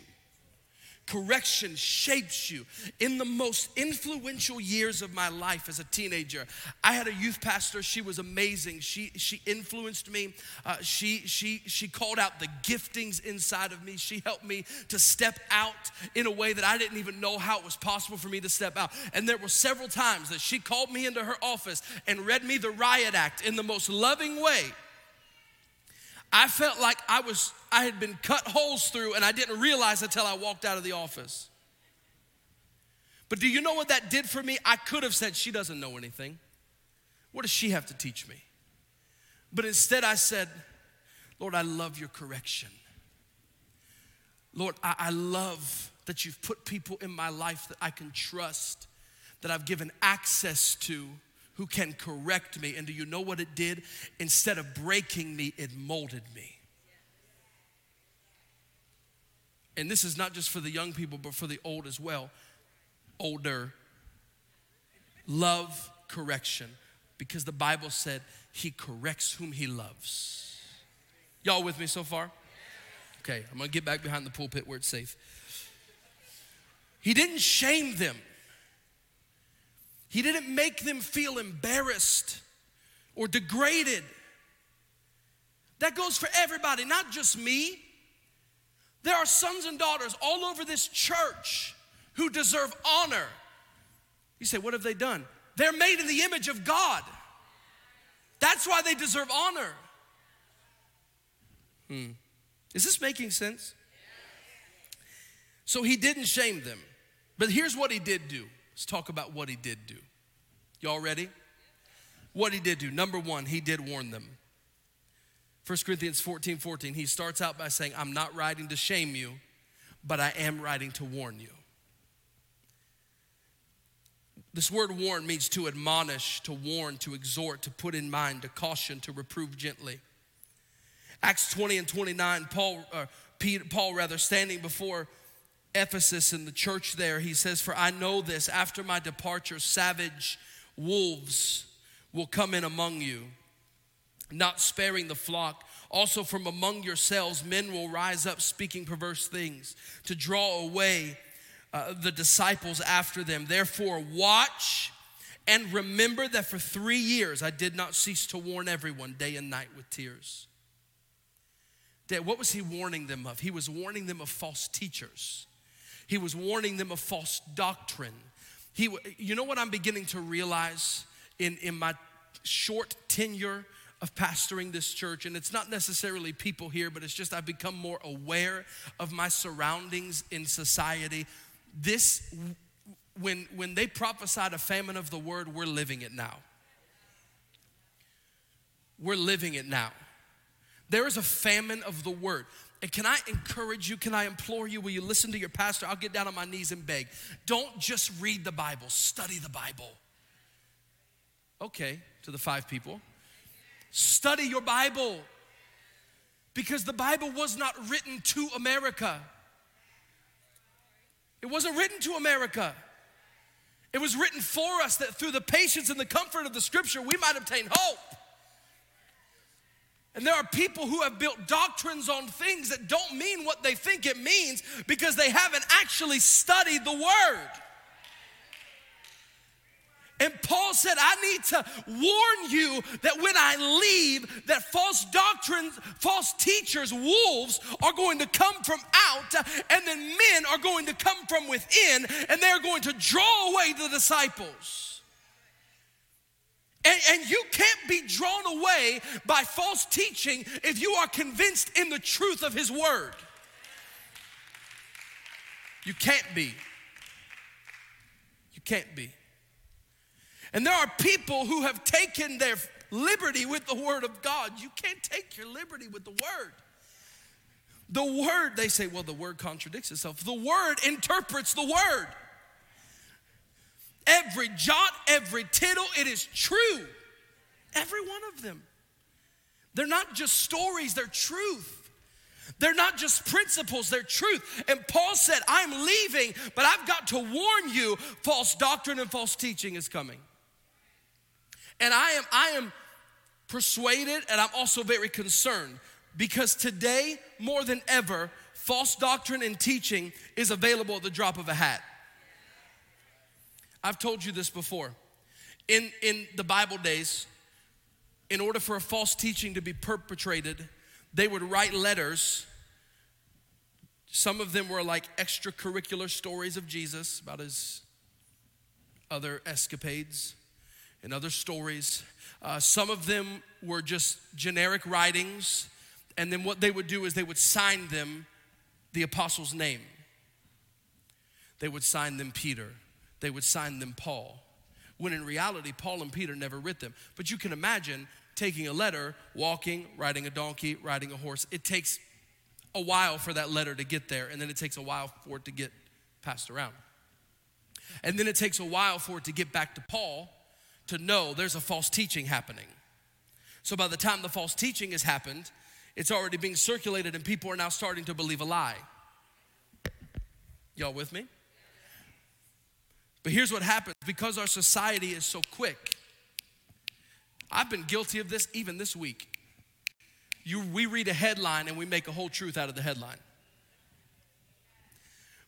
Correction shapes you. In the most influential years of my life as a teenager, I had a youth pastor. She was amazing. She, she influenced me. Uh, she, she, she called out the giftings inside of me. She helped me to step out in a way that I didn't even know how it was possible for me to step out. And there were several times that she called me into her office and read me the riot act in the most loving way. I felt like I was I had been cut holes through and I didn't realize until I walked out of the office. But do you know what that did for me? I could have said, She doesn't know anything. What does she have to teach me? But instead, I said, Lord, I love your correction. Lord, I, I love that you've put people in my life that I can trust, that I've given access to, who can correct me. And do you know what it did? Instead of breaking me, it molded me. and this is not just for the young people, but for the old as well, older, love correction because the Bible said he corrects whom he loves. Y'all with me so far? Okay, I'm gonna get back behind the pulpit where it's safe. He didn't shame them, he didn't make them feel embarrassed or degraded. That goes for everybody, not just me. There are sons and daughters all over this church who deserve honor. You say, what have they done? They're made in the image of God. That's why they deserve honor. Hmm. Is this making sense? So he didn't shame them. But here's what he did do. Let's talk about what he did do. Y'all ready? What he did do. Number one, he did warn them. 1 Corinthians 14 14, he starts out by saying, I'm not writing to shame you, but I am writing to warn you. This word warn means to admonish, to warn, to exhort, to put in mind, to caution, to reprove gently. Acts 20 and 29, Paul, Peter, Paul rather, standing before Ephesus in the church there, he says, For I know this, after my departure, savage wolves will come in among you not sparing the flock. Also, from among yourselves, men will rise up speaking perverse things to draw away uh, the disciples after them. Therefore, watch and remember that for three years I did not cease to warn everyone day and night with tears. Dad, What was he warning them of? He was warning them of false teachers. He was warning them of false doctrine. He, you know what I'm beginning to realize in, in my short tenure of pastoring this church, and it's not necessarily people here, but it's just I've become more aware of my surroundings in society. This, when, when they prophesied a famine of the word, we're living it now. we're living it now. There is a famine of the word. And can I encourage you? Can I implore you? Will you listen to your pastor? I'll get down on my knees and beg. Don't just read the Bible, study the Bible. Okay, to the five people. Study your Bible because the Bible was not written to America. It wasn't written to America. It was written for us that through the patience and the comfort of the scripture, we might obtain hope. And there are people who have built doctrines on things that don't mean what they think it means because they haven't actually studied the word. And Paul said, I need to warn you that when I leave, that false doctrines, false teachers, wolves are going to come from out, and then men are going to come from within, and they're going to draw away the disciples. And, and, you can't be drawn away by false teaching if you are convinced in the truth of His Word. You can't be. You can't be. And there are people who have taken their liberty with the Word of God. You can't take your liberty with the Word. The Word, they say, well, the Word contradicts itself. The Word interprets the Word. Every jot, every tittle, it is true. Every one of them. They're not just stories, they're truth. They're not just principles, they're truth. And Paul said, I'm leaving, but I've got to warn you false doctrine and false teaching is coming. And I am, I am persuaded and I'm also very concerned because today, more than ever, false doctrine and teaching is available at the drop of a hat. I've told you this before. In, in the Bible days, in order for a false teaching to be perpetrated, they would write letters. Some of them were like extracurricular stories of Jesus about his other escapades and other stories. Uh, some of them were just generic writings, and then what they would do is they would sign them the apostle's name. They would sign them Peter, they would sign them Paul. When in reality, Paul and Peter never writ them. But you can imagine taking a letter, walking, riding a donkey, riding a horse. It takes a while for that letter to get there, and then it takes a while for it to get passed around. And then it takes a while for it to get back to Paul, to know there's a false teaching happening. So by the time the false teaching has happened, it's already being circulated and people are now starting to believe a lie. Y'all with me? But here's what happens because our society is so quick. I've been guilty of this even this week. You, we read a headline and we make a whole truth out of the headline.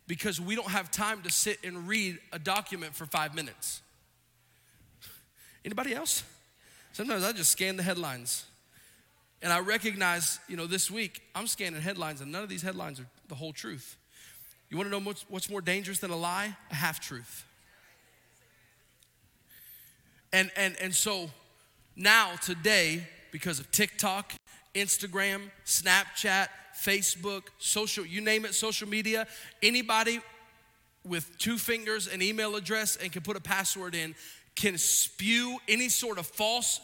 Because we don't have time to sit and read a document for five minutes. Anybody else? Sometimes I just scan the headlines. And I recognize, you know, this week I'm scanning headlines and none of these headlines are the whole truth. You wanna know what's, what's more dangerous than a lie? A half truth. And, and, and so now, today, because of TikTok, Instagram, Snapchat, Facebook, social, you name it, social media, anybody with two fingers, an email address, and can put a password in can spew any sort of false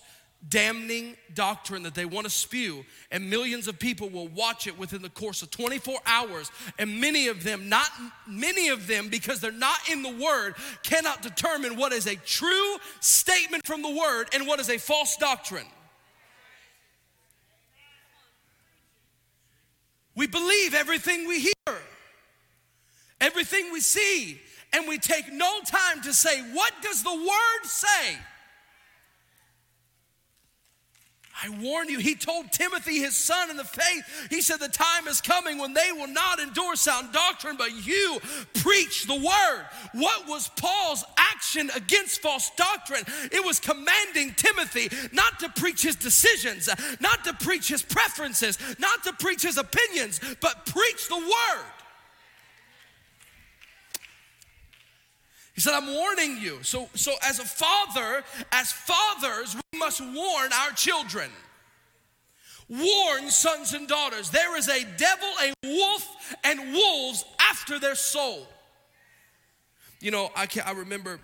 damning doctrine that they want to spew, and millions of people will watch it within the course of 24 hours. And many of them, not many of them, because they're not in the Word, cannot determine what is a true statement from the Word and what is a false doctrine. We believe everything we hear, everything we see, and we take no time to say, What does the word say? I warn you, he told Timothy, his son in the faith, he said, The time is coming when they will not endure sound doctrine, but you preach the word. What was Paul's action against false doctrine? It was commanding Timothy not to preach his decisions, not to preach his preferences, not to preach his opinions, but preach the word. He said, I'm warning you. So, so as a father, as fathers, we must warn our children. Warn sons and daughters. There is a devil, a wolf, and wolves after their soul. You know, I, can, I remember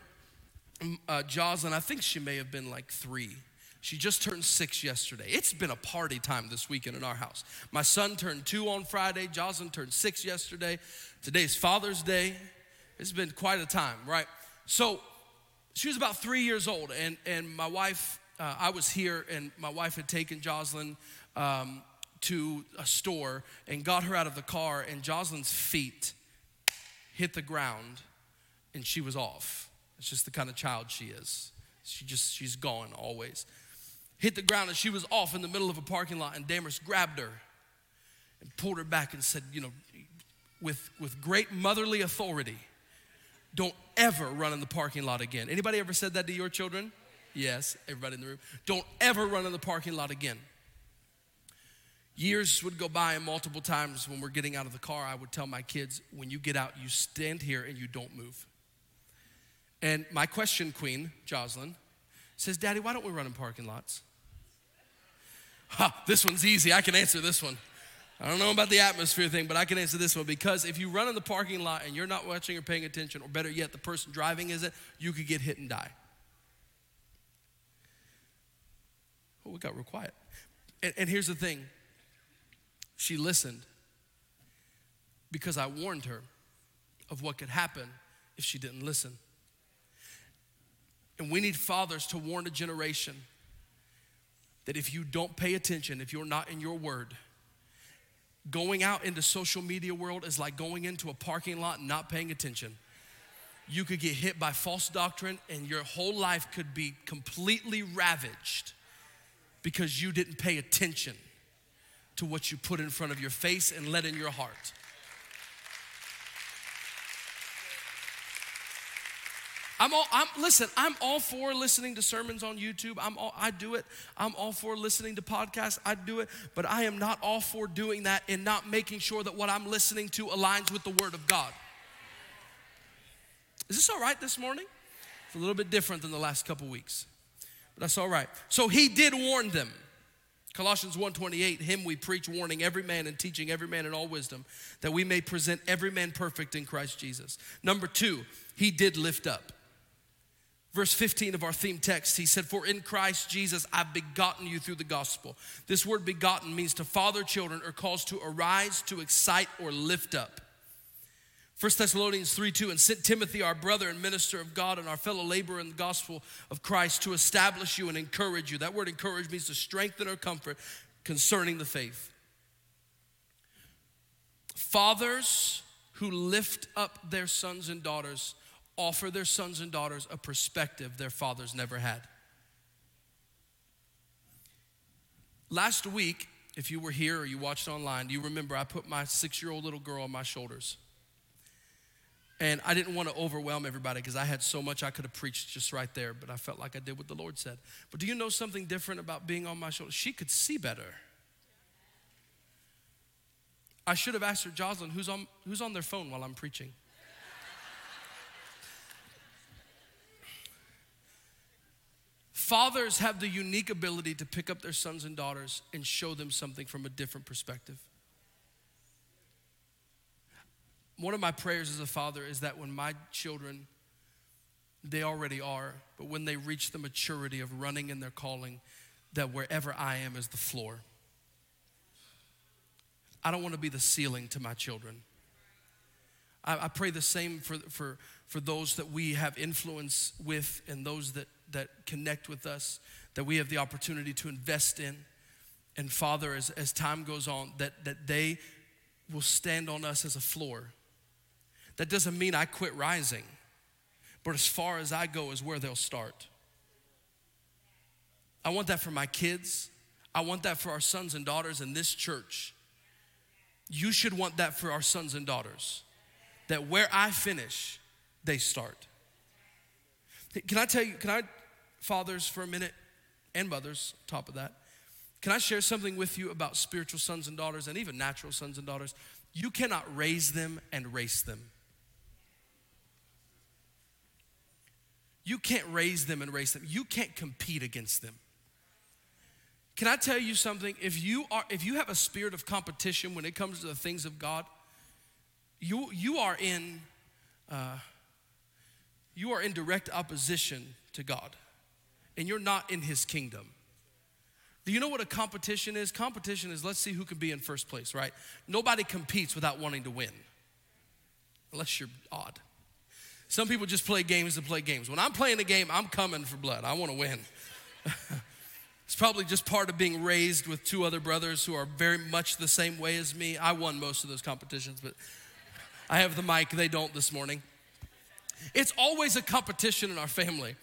um, uh, Jocelyn, I think she may have been like three. She just turned six yesterday. It's been a party time this weekend in our house. My son turned two on Friday. Jocelyn turned six yesterday. Today's Father's Day. It's been quite a time, right? So she was about three years old, and, and my wife, uh, I was here, and my wife had taken Jocelyn um, to a store and got her out of the car, and Jocelyn's feet hit the ground, and she was off. It's just the kind of child she is. She just, she's gone always. Hit the ground, and she was off in the middle of a parking lot, and Damaris grabbed her and pulled her back and said, You know, with, with great motherly authority, don't ever run in the parking lot again. Anybody ever said that to your children? Yes, everybody in the room. Don't ever run in the parking lot again. Years would go by, and multiple times when we're getting out of the car, I would tell my kids, when you get out, you stand here and you don't move. And my question queen, Jocelyn, says, Daddy, why don't we run in parking lots? Ha, this one's easy. I can answer this one. I don't know about the atmosphere thing, but I can answer this one because if you run in the parking lot and you're not watching or paying attention, or better yet, the person driving isn't, you could get hit and die. Oh, we got real quiet. And, and here's the thing she listened because I warned her of what could happen if she didn't listen. And we need fathers to warn a generation that if you don't pay attention, if you're not in your word, going out into social media world is like going into a parking lot and not paying attention. You could get hit by false doctrine and your whole life could be completely ravaged because you didn't pay attention to what you put in front of your face and let in your heart. I'm all, I'm, listen, I'm all for listening to sermons on YouTube. I'm all, I do it. I'm all for listening to podcasts. I do it. But I am not all for doing that and not making sure that what I'm listening to aligns with the Word of God. Is this all right this morning? It's a little bit different than the last couple weeks. But that's all right. So he did warn them. Colossians 1:28 him we preach warning every man and teaching every man in all wisdom that we may present every man perfect in Christ Jesus. Number 2, he did lift up. Verse 15 of our theme text, he said, For in Christ Jesus I've begotten you through the gospel. This word begotten means to father children or calls to arise, to excite, or lift up. 1 Thessalonians 3 2, and sent Timothy, our brother and minister of God, and our fellow laborer in the gospel of Christ, to establish you and encourage you. That word encourage means to strengthen or comfort concerning the faith. Fathers who lift up their sons and daughters offer their sons and daughters a perspective their fathers never had. Last week, if you were here or you watched online, do you remember I put my six year old little girl on my shoulders. And I didn't want to overwhelm everybody because I had so much I could have preached just right there, but I felt like I did what the Lord said. But do you know something different about being on my shoulder? She could see better. I should have asked her, Jocelyn, who's on, who's on their phone while I'm preaching? Fathers have the unique ability to pick up their sons and daughters and show them something from a different perspective. One of my prayers as a father is that when my children, they already are, but when they reach the maturity of running in their calling, that wherever I am is the floor. I don't want to be the ceiling to my children. I, I, pray the same for, for, for those that we have influence with and those that, that connect with us, that we have the opportunity to invest in. And Father, as, as time goes on, that, that they will stand on us as a floor that doesn't mean I quit rising, but as far as I go is where they'll start. I want that for my kids. I want that for our sons and daughters in this church. You should want that for our sons and daughters. That where I finish, they start. Can I tell you, can I, fathers, for a minute, and mothers, top of that, can I share something with you about spiritual sons and daughters and even natural sons and daughters? You cannot raise them and race them. You can't raise them and race them. You can't compete against them. Can I tell you something? If you are if you have a spirit of competition when it comes to the things of God, you you are in uh, you are in direct opposition to God, and you're not in His kingdom. Do you know what a competition is? Competition is let's see who can be in first place, right? Nobody competes without wanting to win, unless you're odd. Some people just play games to play games. When I'm playing a game, I'm coming for blood. I want to win. it's probably just part of being raised with two other brothers who are very much the same way as me. I won most of those competitions, but I have the mic, they don't this morning. It's always a competition in our family.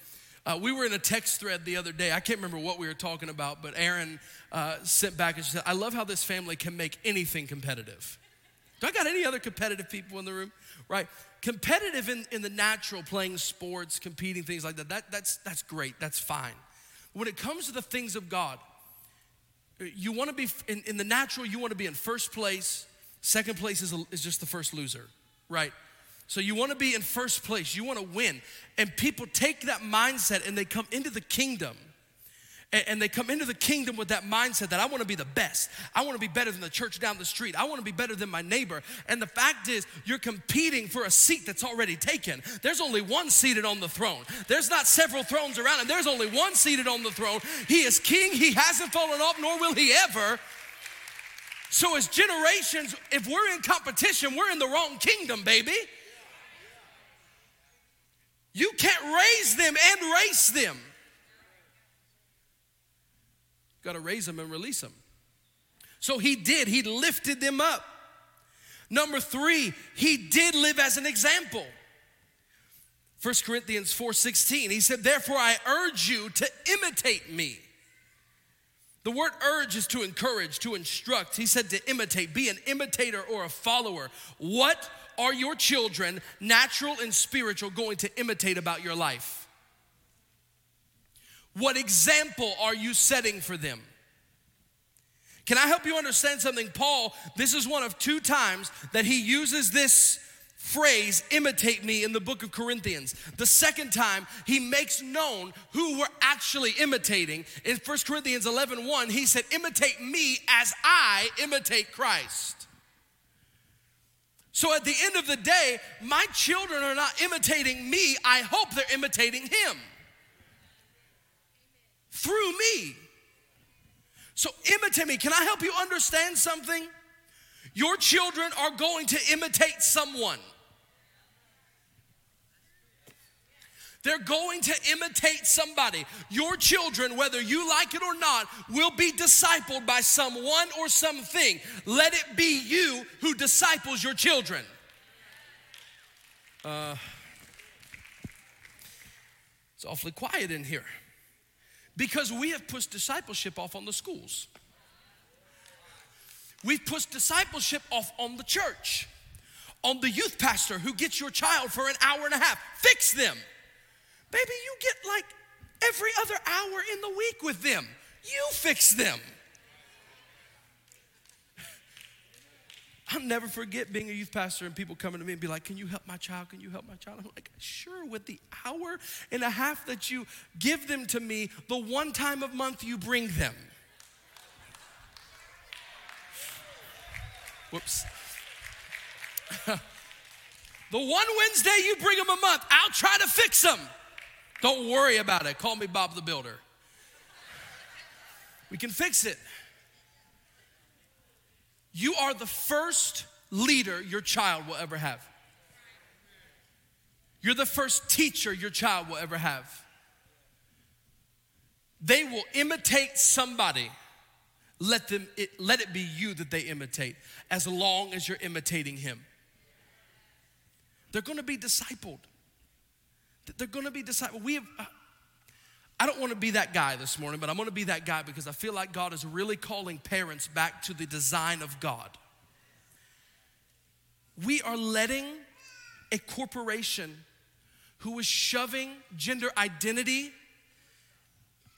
Uh, we were in a text thread the other day. I can't remember what we were talking about, but Erin uh, sent back and she said, I love how this family can make anything competitive. Do I got any other competitive people in the room? Right? Competitive in, in the natural, playing sports, competing, things like that, that that's, that's great. That's fine. When it comes to the things of God, you want to be in, in the natural, you want to be in first place. Second place is, is just the first loser, right? So you want to be in first place, you want to win. And people take that mindset and they come into the kingdom. And they come into the kingdom with that mindset that I want to be the best. I want to be better than the church down the street. I want to be better than my neighbor. And the fact is, you're competing for a seat that's already taken. There's only one seated on the throne. There's not several thrones around him. There's only one seated on the throne. He is king. He hasn't fallen off, nor will he ever. So, as generations, if we're in competition, we're in the wrong kingdom, baby. You can't raise them and race them. Got to raise them and release them. So he did, he lifted them up. Number three, he did live as an example. 1 Corinthians 4:16, he said, Therefore I urge you to imitate me. The word urge is to encourage, to instruct. He said to imitate, be an imitator or a follower. What are your children, natural and spiritual, going to imitate about your life? What example are you setting for them? Can I help you understand something? Paul, this is one of two times that he uses this phrase, imitate me, in the book of Corinthians. The second time, he makes known who we're actually imitating. In 1 Corinthians 11 1, he said, imitate me as I imitate Christ. So at the end of the day, my children are not imitating me. I hope they're imitating him through me. So imitate me. Can I help you understand something? Your children are going to imitate someone. They're going to imitate somebody. Your children, whether you like it or not, will be discipled by someone or something. Let it be you who disciples your children. Uh, it's awfully quiet in here because we have pushed discipleship off on the schools. We've pushed discipleship off on the church, on the youth pastor who gets your child for an hour and a half. Fix them. Baby, you get like every other hour in the week with them. You fix them. I'll never forget being a youth pastor and people coming to me and be like, Can you help my child? Can you help my child? I'm like, Sure, with the hour and a half that you give them to me, the one time of month you bring them. Whoops. the one Wednesday you bring them a month, I'll try to fix them. Don't worry about it. Call me Bob the Builder. We can fix it. You are the first leader your child will ever have. You're the first teacher your child will ever have. They will imitate somebody. Let them it, let it be you that they imitate as long as you're imitating him. They're going to be discipled. They're going to be disciples. We have, I don't want to be that guy this morning, but I'm going to be that guy because I feel like God is really calling parents back to the design of God. We are letting a corporation who is shoving gender identity,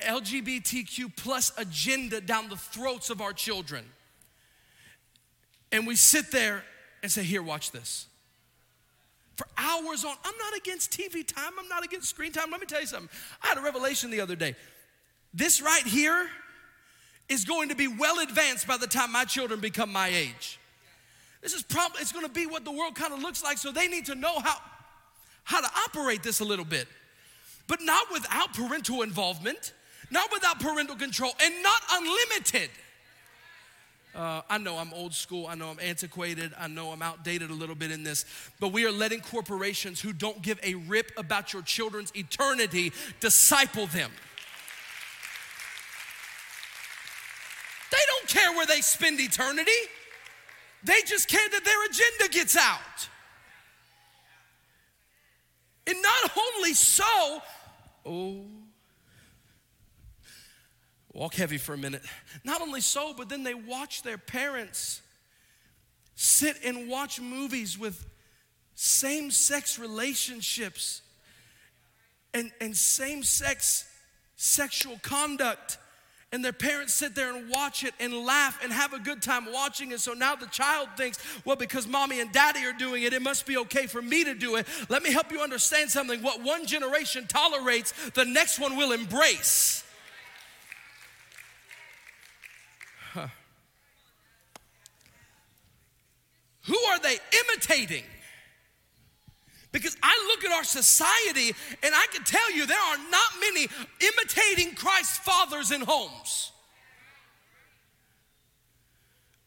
LGBTQ plus agenda down the throats of our children. And we sit there and say, Here, watch this for hours on. I'm not against TV time, I'm not against screen time. Let me tell you something. I had a revelation the other day. This right here is going to be well advanced by the time my children become my age. This is probably it's going to be what the world kind of looks like so they need to know how how to operate this a little bit. But not without parental involvement, not without parental control, and not unlimited. Uh, I know I'm old school. I know I'm antiquated. I know I'm outdated a little bit in this. But we are letting corporations who don't give a rip about your children's eternity disciple them. They don't care where they spend eternity, they just care that their agenda gets out. And not only so, oh, walk heavy for a minute. Not only so, but then they watch their parents sit and watch movies with same sex relationships and, and same sex sexual conduct and their parents sit there and watch it and laugh and have a good time watching it. So now the child thinks, well, because mommy and daddy are doing it, it must be okay for me to do it. Let me help you understand something. What one generation tolerates, the next one will embrace. Who are they imitating? Because I look at our society and I can tell you there are not many imitating Christ's fathers in homes.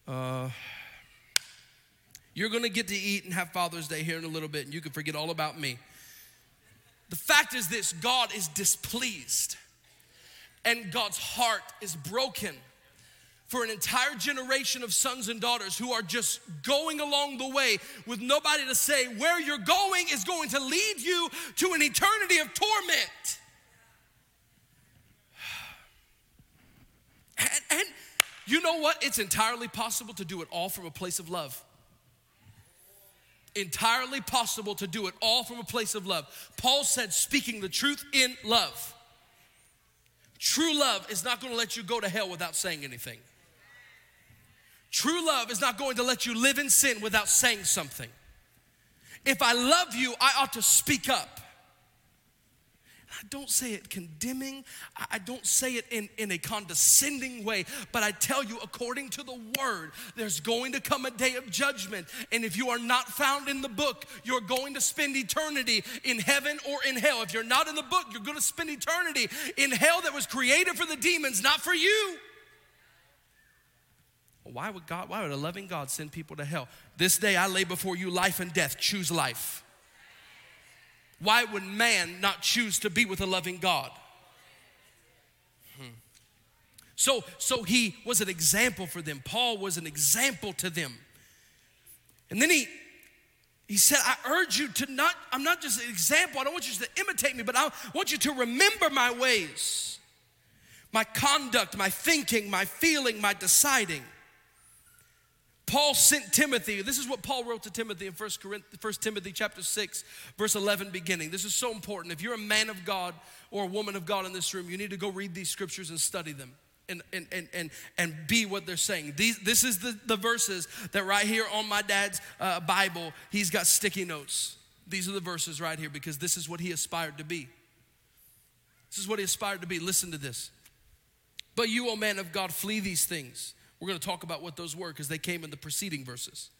Uh, you're gonna get to eat and have Father's Day here in a little bit, and you can forget all about me. The fact is this God is displeased, and God's heart is broken for an entire generation of sons and daughters who are just going along the way with nobody to say where you're going is going to lead you to an eternity of torment. And, and you know what? It's entirely possible to do it all from a place of love entirely possible to do it all from a place of love. Paul said, speaking the truth in love. True love is not going to let you go to hell without saying anything. True love is not going to let you live in sin without saying something. If I love you, I ought to speak up. I don't say it condemning, I don't say it in, in a condescending way, but I tell you, according to the word, there's going to come a day of judgment. And if you are not found in the book, you're going to spend eternity in heaven or in hell. If you're not in the book, you're going to spend eternity in hell that was created for the demons, not for you. Why would God, why would a loving God send people to hell? This day I lay before you life and death. Choose life. Why would man not choose to be with a loving God? Hmm. So, so he was an example for them. Paul was an example to them. And then he he said, I urge you to not, I'm not just an example, I don't want you to imitate me, but I want you to remember my ways, my conduct, my thinking, my feeling, my deciding. Paul sent Timothy. This is what Paul wrote to Timothy in 1, Corinthians, 1 Timothy chapter 6, verse 11 beginning. This is so important. If you're a man of God or a woman of God in this room, you need to go read these scriptures and study them. And, and, and, and, and be what they're saying. These, this is the, the verses that right here on my dad's uh, Bible, he's got sticky notes. These are the verses right here because this is what he aspired to be. This is what he aspired to be. Listen to this. But you, O man of God, flee these things we're going to talk about what those were because they came in the preceding verses.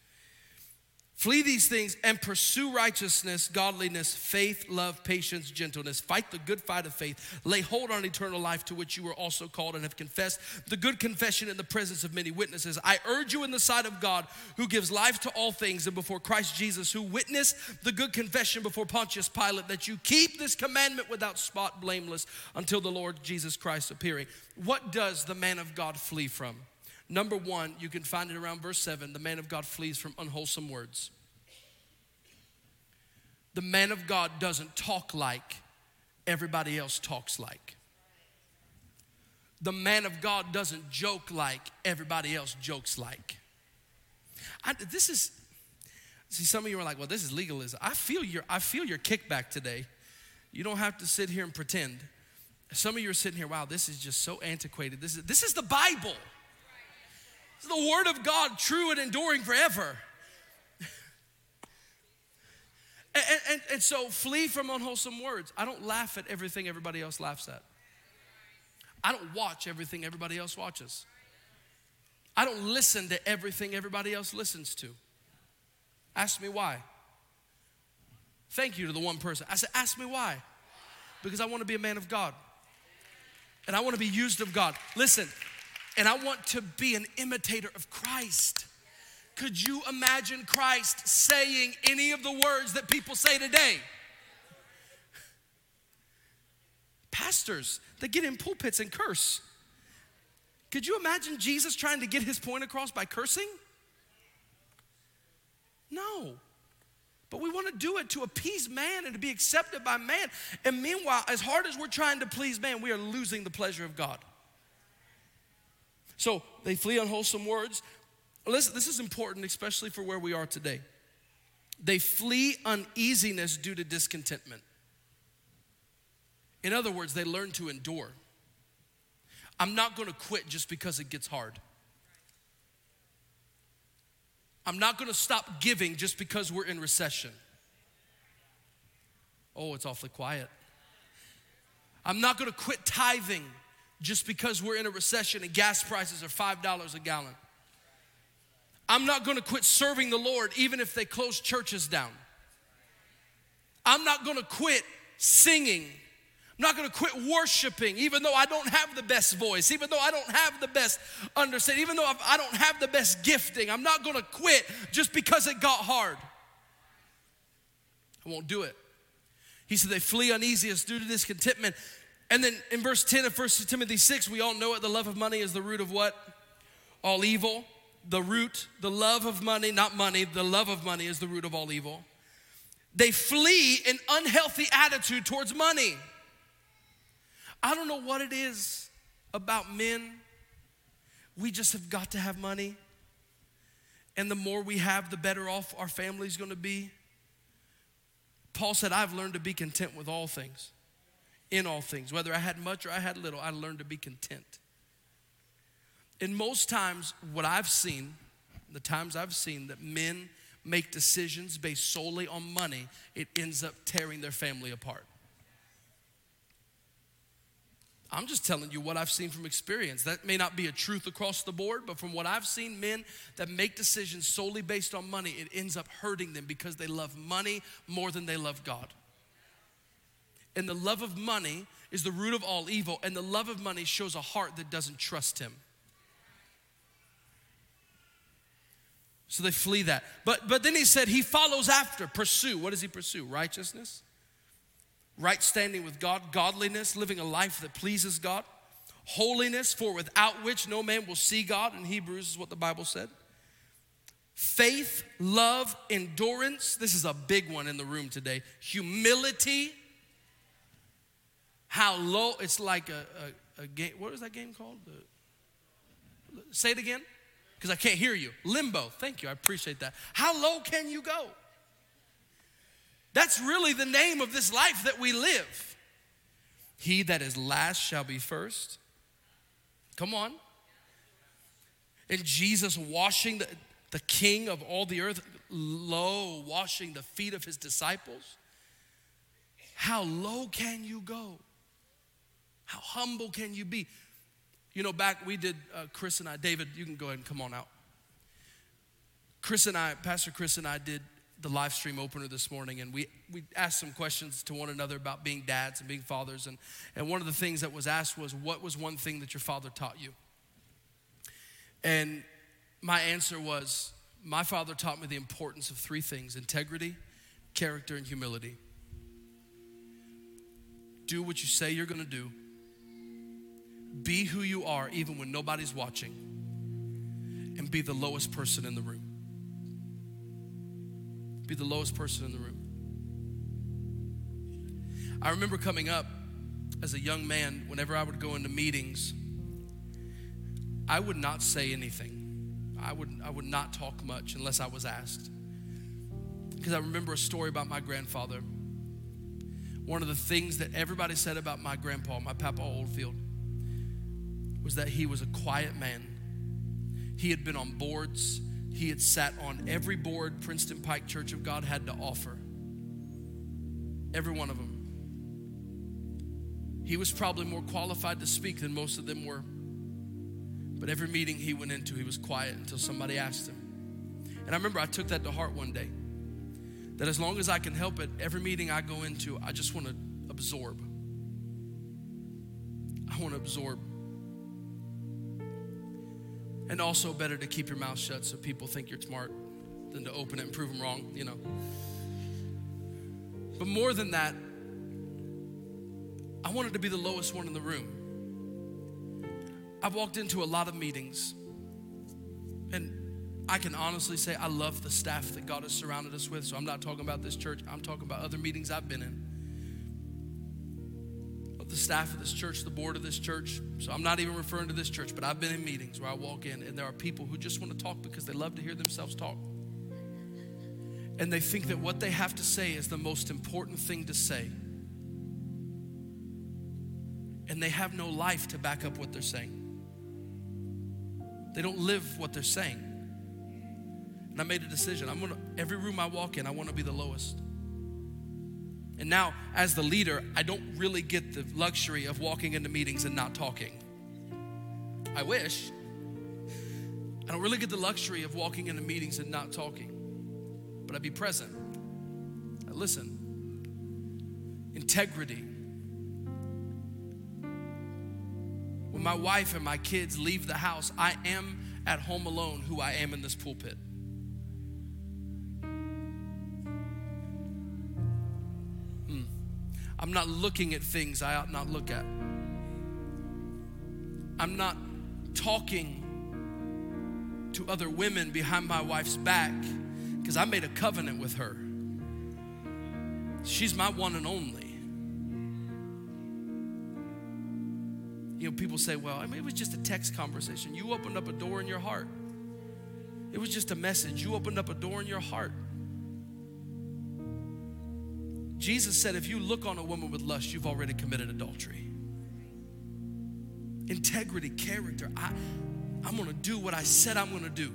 Flee these things and pursue righteousness, godliness, faith, love, patience, gentleness. Fight the good fight of faith. Lay hold on eternal life to which you were also called and have confessed the good confession in the presence of many witnesses. I urge you in the sight of God, who gives life to all things, and before Christ Jesus, who witnessed the good confession before Pontius Pilate, that you keep this commandment without spot, blameless, until the Lord Jesus Christ appearing. What does the man of God flee from? Number one, you can find it around verse 7 the man of God flees from unwholesome words. The man of God doesn't talk like everybody else talks like. The man of God doesn't joke like everybody else jokes like. I, this is, see, some of you are like, well, this is legalism. I feel your, I feel your kickback today. You don't have to sit here and pretend. Some of you are sitting here, wow, this is just so antiquated. This is, this is the Bible. It's the word of God, true and enduring forever. and, and, and so flee from unwholesome words. I don't laugh at everything everybody else laughs at. I don't watch everything everybody else watches. I don't listen to everything everybody else listens to. Ask me why. Thank you to the one person. I said, Ask me why. Because I want to be a man of God. And I want to be used of God. Listen, and I want to be an imitator of Christ. Could you imagine Christ saying any of the words that people say today? Pastors that get in pulpits and curse. Could you imagine Jesus trying to get his point across by cursing? No. But we want to do it to appease man and to be accepted by man. And meanwhile, as hard as we're trying to please man, we are losing the pleasure of God. So they flee unwholesome words. Listen, this is important, especially for where we are today. They flee uneasiness due to discontentment. In other words, they learn to endure. I'm not gonna quit just because it gets hard. I'm not gonna stop giving just because we're in recession. Oh, it's awfully quiet. I'm not gonna quit tithing just because we're in a recession and gas prices are $5 a gallon. I'm not gonna quit serving the Lord even if they close churches down. I'm not gonna quit singing. I'm not gonna quit worshiping even though I don't have the best voice, even though I don't have the best understanding, even though I don't have the best gifting. I'm not gonna quit just because it got hard. I won't do it. He said they flee uneasiness due to discontentment. And then in verse 10 of 1 Timothy 6, we all know it the love of money is the root of what? All evil. The root, the love of money, not money, the love of money is the root of all evil. They flee an unhealthy attitude towards money. I don't know what it is about men. We just have got to have money. And the more we have, the better off our family's gonna be. Paul said, I've learned to be content with all things in all things. Whether I had much or I had little, I learned to be content. And most times, what I've seen, the times I've seen that men make decisions based solely on money, it ends up tearing their family apart. I'm just telling you what I've seen from experience. That may not be a truth across the board, but from what I've seen, men that make decisions solely based on money, it ends up hurting them because they love money more than they love God. And the love of money is the root of all evil, and the love of money shows a heart that doesn't trust Him. So they flee that. But, but then he said he follows after, pursue. What does he pursue? Righteousness, right standing with God, godliness, living a life that pleases God, holiness, for without which no man will see God. In Hebrews is what the Bible said. Faith, love, endurance. This is a big one in the room today. Humility, how low it's like a, a, a game. What is that game called? The, say it again, because I can't hear you. Limbo. Thank you. I appreciate that. How low can you go? That's really the name of this life that we live. He that is last shall be first. Come on. And Jesus washing the, the king of all the earth, low, washing the feet of his disciples. How low can you go? How humble can you be? You know, back we did, uh, Chris and I, David, you can go ahead and come on out. Chris and I, Pastor Chris and I did the live stream opener this morning, and we, we asked some questions to one another about being dads and being fathers. And, and one of the things that was asked was, What was one thing that your father taught you? And my answer was, My father taught me the importance of three things integrity, character, and humility. Do what you say you're gonna do be who you are even when nobody's watching, and be the lowest person in the room. Be the lowest person in the room. I remember coming up as a young man, whenever I would go into meetings, I would not say anything. I would, I would not talk much unless I was asked. Because I remember a story about my grandfather. One of the things that everybody said about my grandpa, my Papa Oldfield, was that he was a quiet man. He had been on boards, he had sat on every board Princeton Pike Church of God had to offer. Every one of them. He was probably more qualified to speak than most of them were. But every meeting he went into, he was quiet until somebody asked him. And I remember I took that to heart one day. That as long as I can help it, every meeting I go into, I just want to absorb. I want to absorb. And also, better to keep your mouth shut so people think you're smart than to open it and prove them wrong, you know. But more than that, I wanted to be the lowest one in the room. I've walked into a lot of meetings, and I can honestly say I love the staff that God has surrounded us with. So I'm not talking about this church, I'm talking about other meetings I've been in. The staff of this church, the board of this church. So I'm not even referring to this church, but I've been in meetings where I walk in and there are people who just want to talk because they love to hear themselves talk. And they think that what they have to say is the most important thing to say and they have no life to back up what they're saying. They don't live what they're saying. And I made a decision. I'm gonna, every room I walk in, I wanna be the lowest. And now, as the leader, I don't really get the luxury of walking into meetings and not talking. I wish. I don't really get the luxury of walking into meetings and not talking, but I be present. I listen. Integrity When my wife and my kids leave the house, I am at home alone who I am in this pulpit. I'm not looking at things I ought not look at. I'm not talking to other women behind my wife's back because I made a covenant with her. She's my one and only. you know, people say, well, I mean, it was just a text conversation. You opened up a door in your heart. It was just a message. You opened up a door in your heart. Jesus said, if you look on a woman with lust, you've already committed adultery. Integrity, character. I, I'm gonna do what I said I'm gonna do.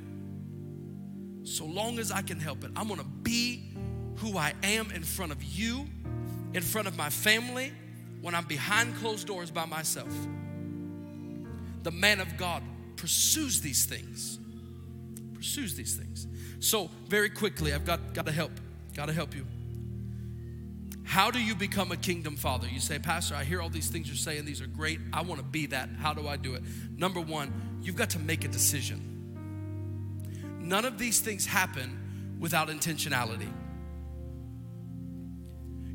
So long as I can help it, I'm gonna be who I am in front of you, in front of my family, when I'm behind closed doors by myself the man of God pursues these things. Pursues these things. So, very quickly, I've got, got to help. Got to help you. How do you become a kingdom father? You say, Pastor, I hear all these things you're saying. These are great. I want to be that. How do I do it? Number one, you've got to make a decision. None of these things happen without intentionality.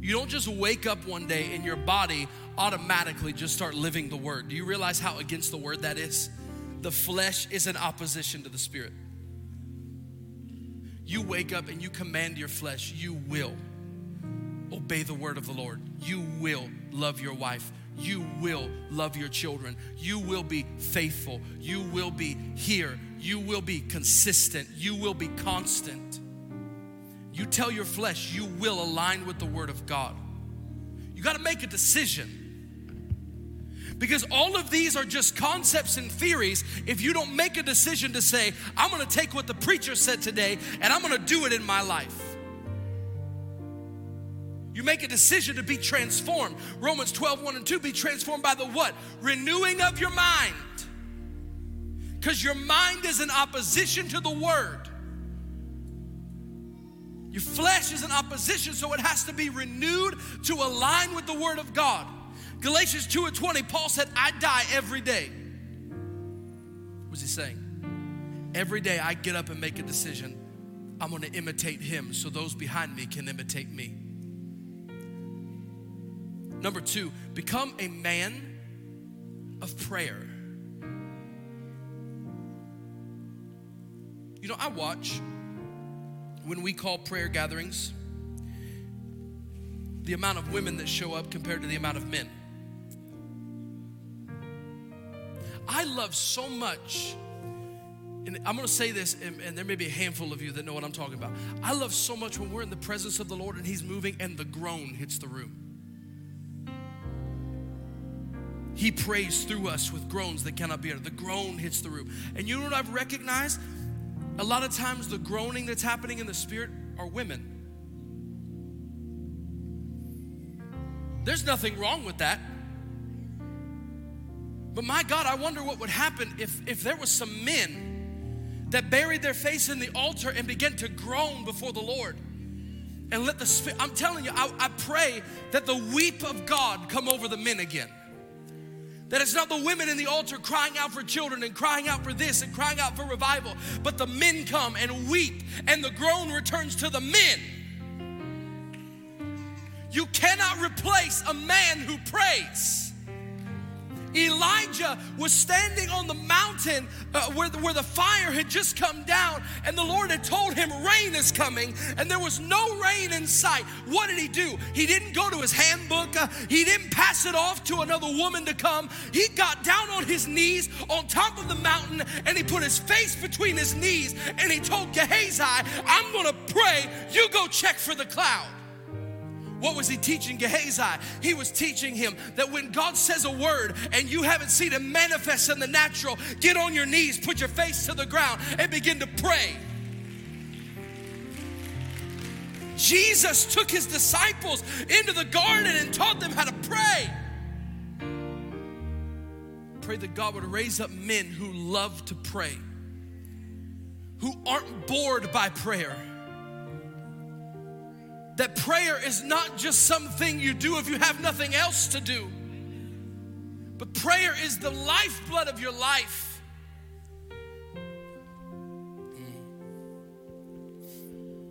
You don't just wake up one day and your body automatically just start living the word. Do you realize how against the word that is? The flesh is in opposition to the spirit. You wake up and you command your flesh, you will obey the word of the Lord. You will love your wife. You will love your children. You will be faithful. You will be here. You will be consistent. You will be constant. You tell your flesh you will align with the Word of God. You got to make a decision. Because all of these are just concepts and theories if you don't make a decision to say, I'm gonna take what the preacher said today and I'm gonna do it in my life. You make a decision to be transformed. Romans 12, 1 and 2, be transformed by the what? Renewing of your mind. Because your mind is in opposition to the word. Your flesh is in opposition, so it has to be renewed to align with the Word of God. Galatians 2 and 20, Paul said, I die every day. What was he saying? Every day I get up and make a decision. I'm going to imitate him so those behind me can imitate me. Number two, become a man of prayer. You know, I watch when we call prayer gatherings, the amount of women that show up compared to the amount of men. I love so much, and I'm gonna say this, and, and, there may be a handful of you that know what I'm talking about. I love so much when we're in the presence of the Lord and He's moving and the groan hits the room. He prays through us with groans that cannot be uttered. The groan hits the room. And you know what I've recognized? A lot of times, the groaning that's happening in the spirit are women. There's nothing wrong with that. But my God, I wonder what would happen if, if there was some men that buried their face in the altar and began to groan before the Lord. And let the spirit, I'm telling you, I, I pray that the weep of God come over the men again That it's not the women in the altar crying out for children and crying out for this and crying out for revival, but the men come and weep, and the groan returns to the men. You cannot replace a man who prays. Elijah was standing on the mountain uh, where, the, where the fire had just come down, and the Lord had told him, Rain is coming, and there was no rain in sight. What did he do? He didn't go to his handbook, uh, he didn't pass it off to another woman to come. He got down on his knees on top of the mountain, and he put his face between his knees, and he told Gehazi, I'm gonna pray, you go check for the cloud. What was he teaching Gehazi? He was teaching him that when God says a word and you haven't seen it manifest in the natural, get on your knees, put your face to the ground, and begin to pray. Jesus took his disciples into the garden and taught them how to pray. Pray that God would raise up men who love to pray, who aren't bored by prayer that prayer is not just something you do if you have nothing else to do, but prayer is the lifeblood of your life.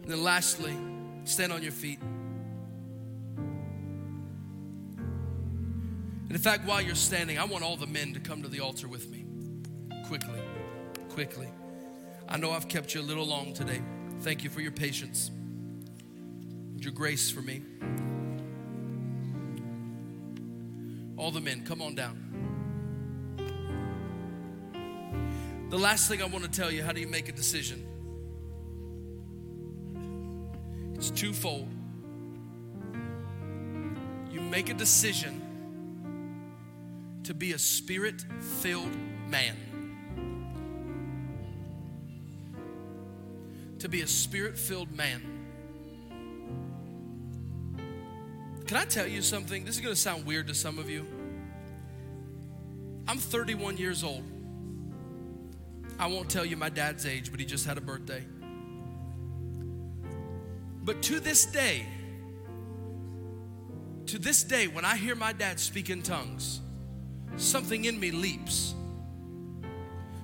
And then, lastly, stand on your feet. And in fact, while you're standing, I want all the men to come to the altar with me. Quickly, quickly. I know I've kept you a little long today. Thank you for your patience your grace for me? All the men, come on down. The last thing I want to tell you how do you make a decision? It's twofold. You make a decision to be a spirit filled man. To be a spirit filled man. Can I tell you something? This is going to sound weird to some of you. I'm 31 years old. I won't tell you my dad's age, but he just had a birthday. But to this day, to this day, when I hear my dad speak in tongues, something in me leaps.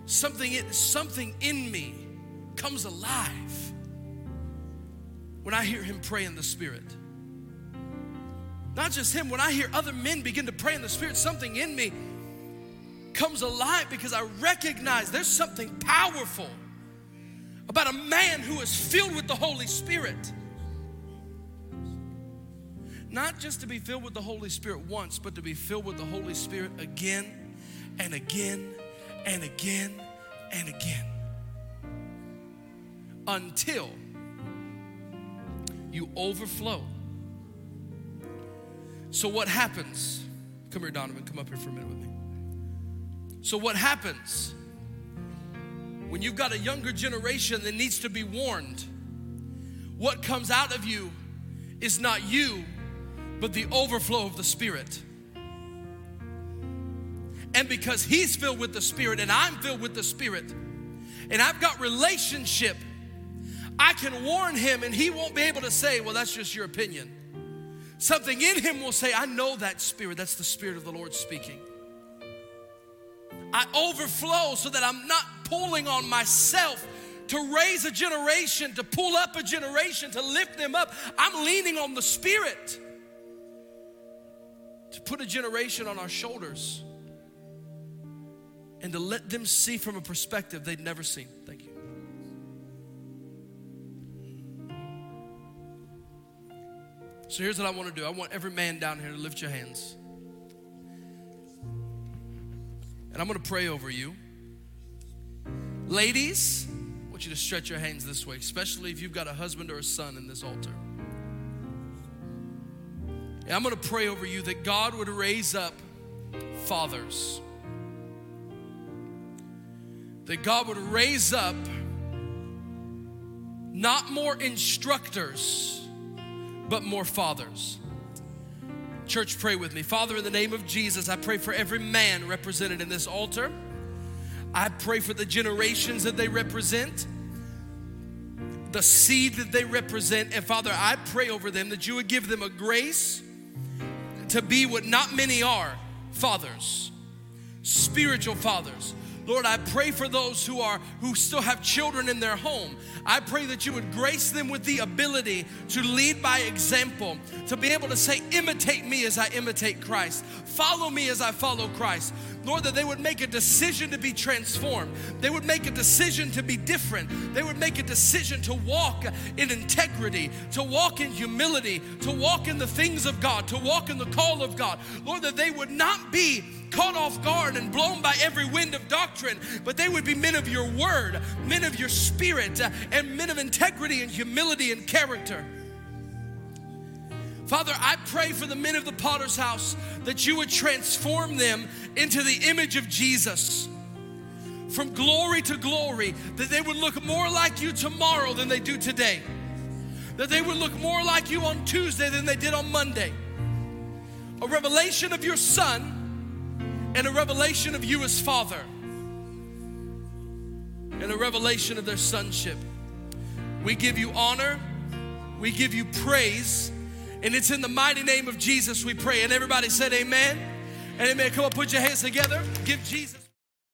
Something in, something in me comes alive when I hear him pray in the Spirit. Not just him, when I hear other men begin to pray in the Spirit, something in me comes alive because I recognize there's something powerful about a man who is filled with the Holy Spirit. Not just to be filled with the Holy Spirit once, but to be filled with the Holy Spirit again and again and again and again. Until you overflow so, what happens? Come here, Donovan, come up here for a minute with me. So, what happens when you've got a younger generation that needs to be warned? What comes out of you is not you, but the overflow of the Spirit. And because He's filled with the Spirit and I'm filled with the Spirit, and I've got relationship, I can warn Him and He won't be able to say, Well, that's just your opinion something in him will say, I know that spirit. That's the spirit of the Lord speaking. I overflow so that I'm not pulling on myself to raise a generation, to pull up a generation, to lift them up. I'm leaning on the spirit to put a generation on our shoulders and to let them see from a perspective they'd never seen. Thank you. So here's what I want to do I want every man down here to lift your hands. And I'm going to pray over you. Ladies, I want you to stretch your hands this way, especially if you've got a husband or a son in this altar. And I'm going to pray over you that God would raise up fathers. That God would raise up not more instructors but more fathers. Church, pray with me. Father, in the name of Jesus, I pray for every man represented in this altar. I pray for the generations that they represent, the seed that they represent. And Father, I pray over them that you would give them a grace to be what not many are fathers. spiritual fathers. Lord, I pray for those who are who still have children in their home. I pray that you would grace them with the ability to lead by example, to be able to say, imitate me as I imitate Christ. Follow me as I follow Christ. Lord, that they would make a decision to be transformed. They would make a decision to be different. They would make a decision to walk in integrity, to walk in humility, to walk in the things of God, to walk in the call of God. Lord, that they would not be caught off guard and blown by every wind of doctrine, but they would be men of your word, men of your spirit, and men of integrity and humility and character. Father, I pray for the men of the potter's house that you would transform them into the image of Jesus. From glory to glory, that they would look more like you tomorrow than they do today. That they would look more like you on Tuesday than they did on Monday. A revelation of your Son and a revelation of you as Father, and a revelation of their sonship. We give you honor, we give you praise, and it's in the mighty name of Jesus we pray. And everybody said, Amen. And amen. Come on, put your hands together. Give Jesus.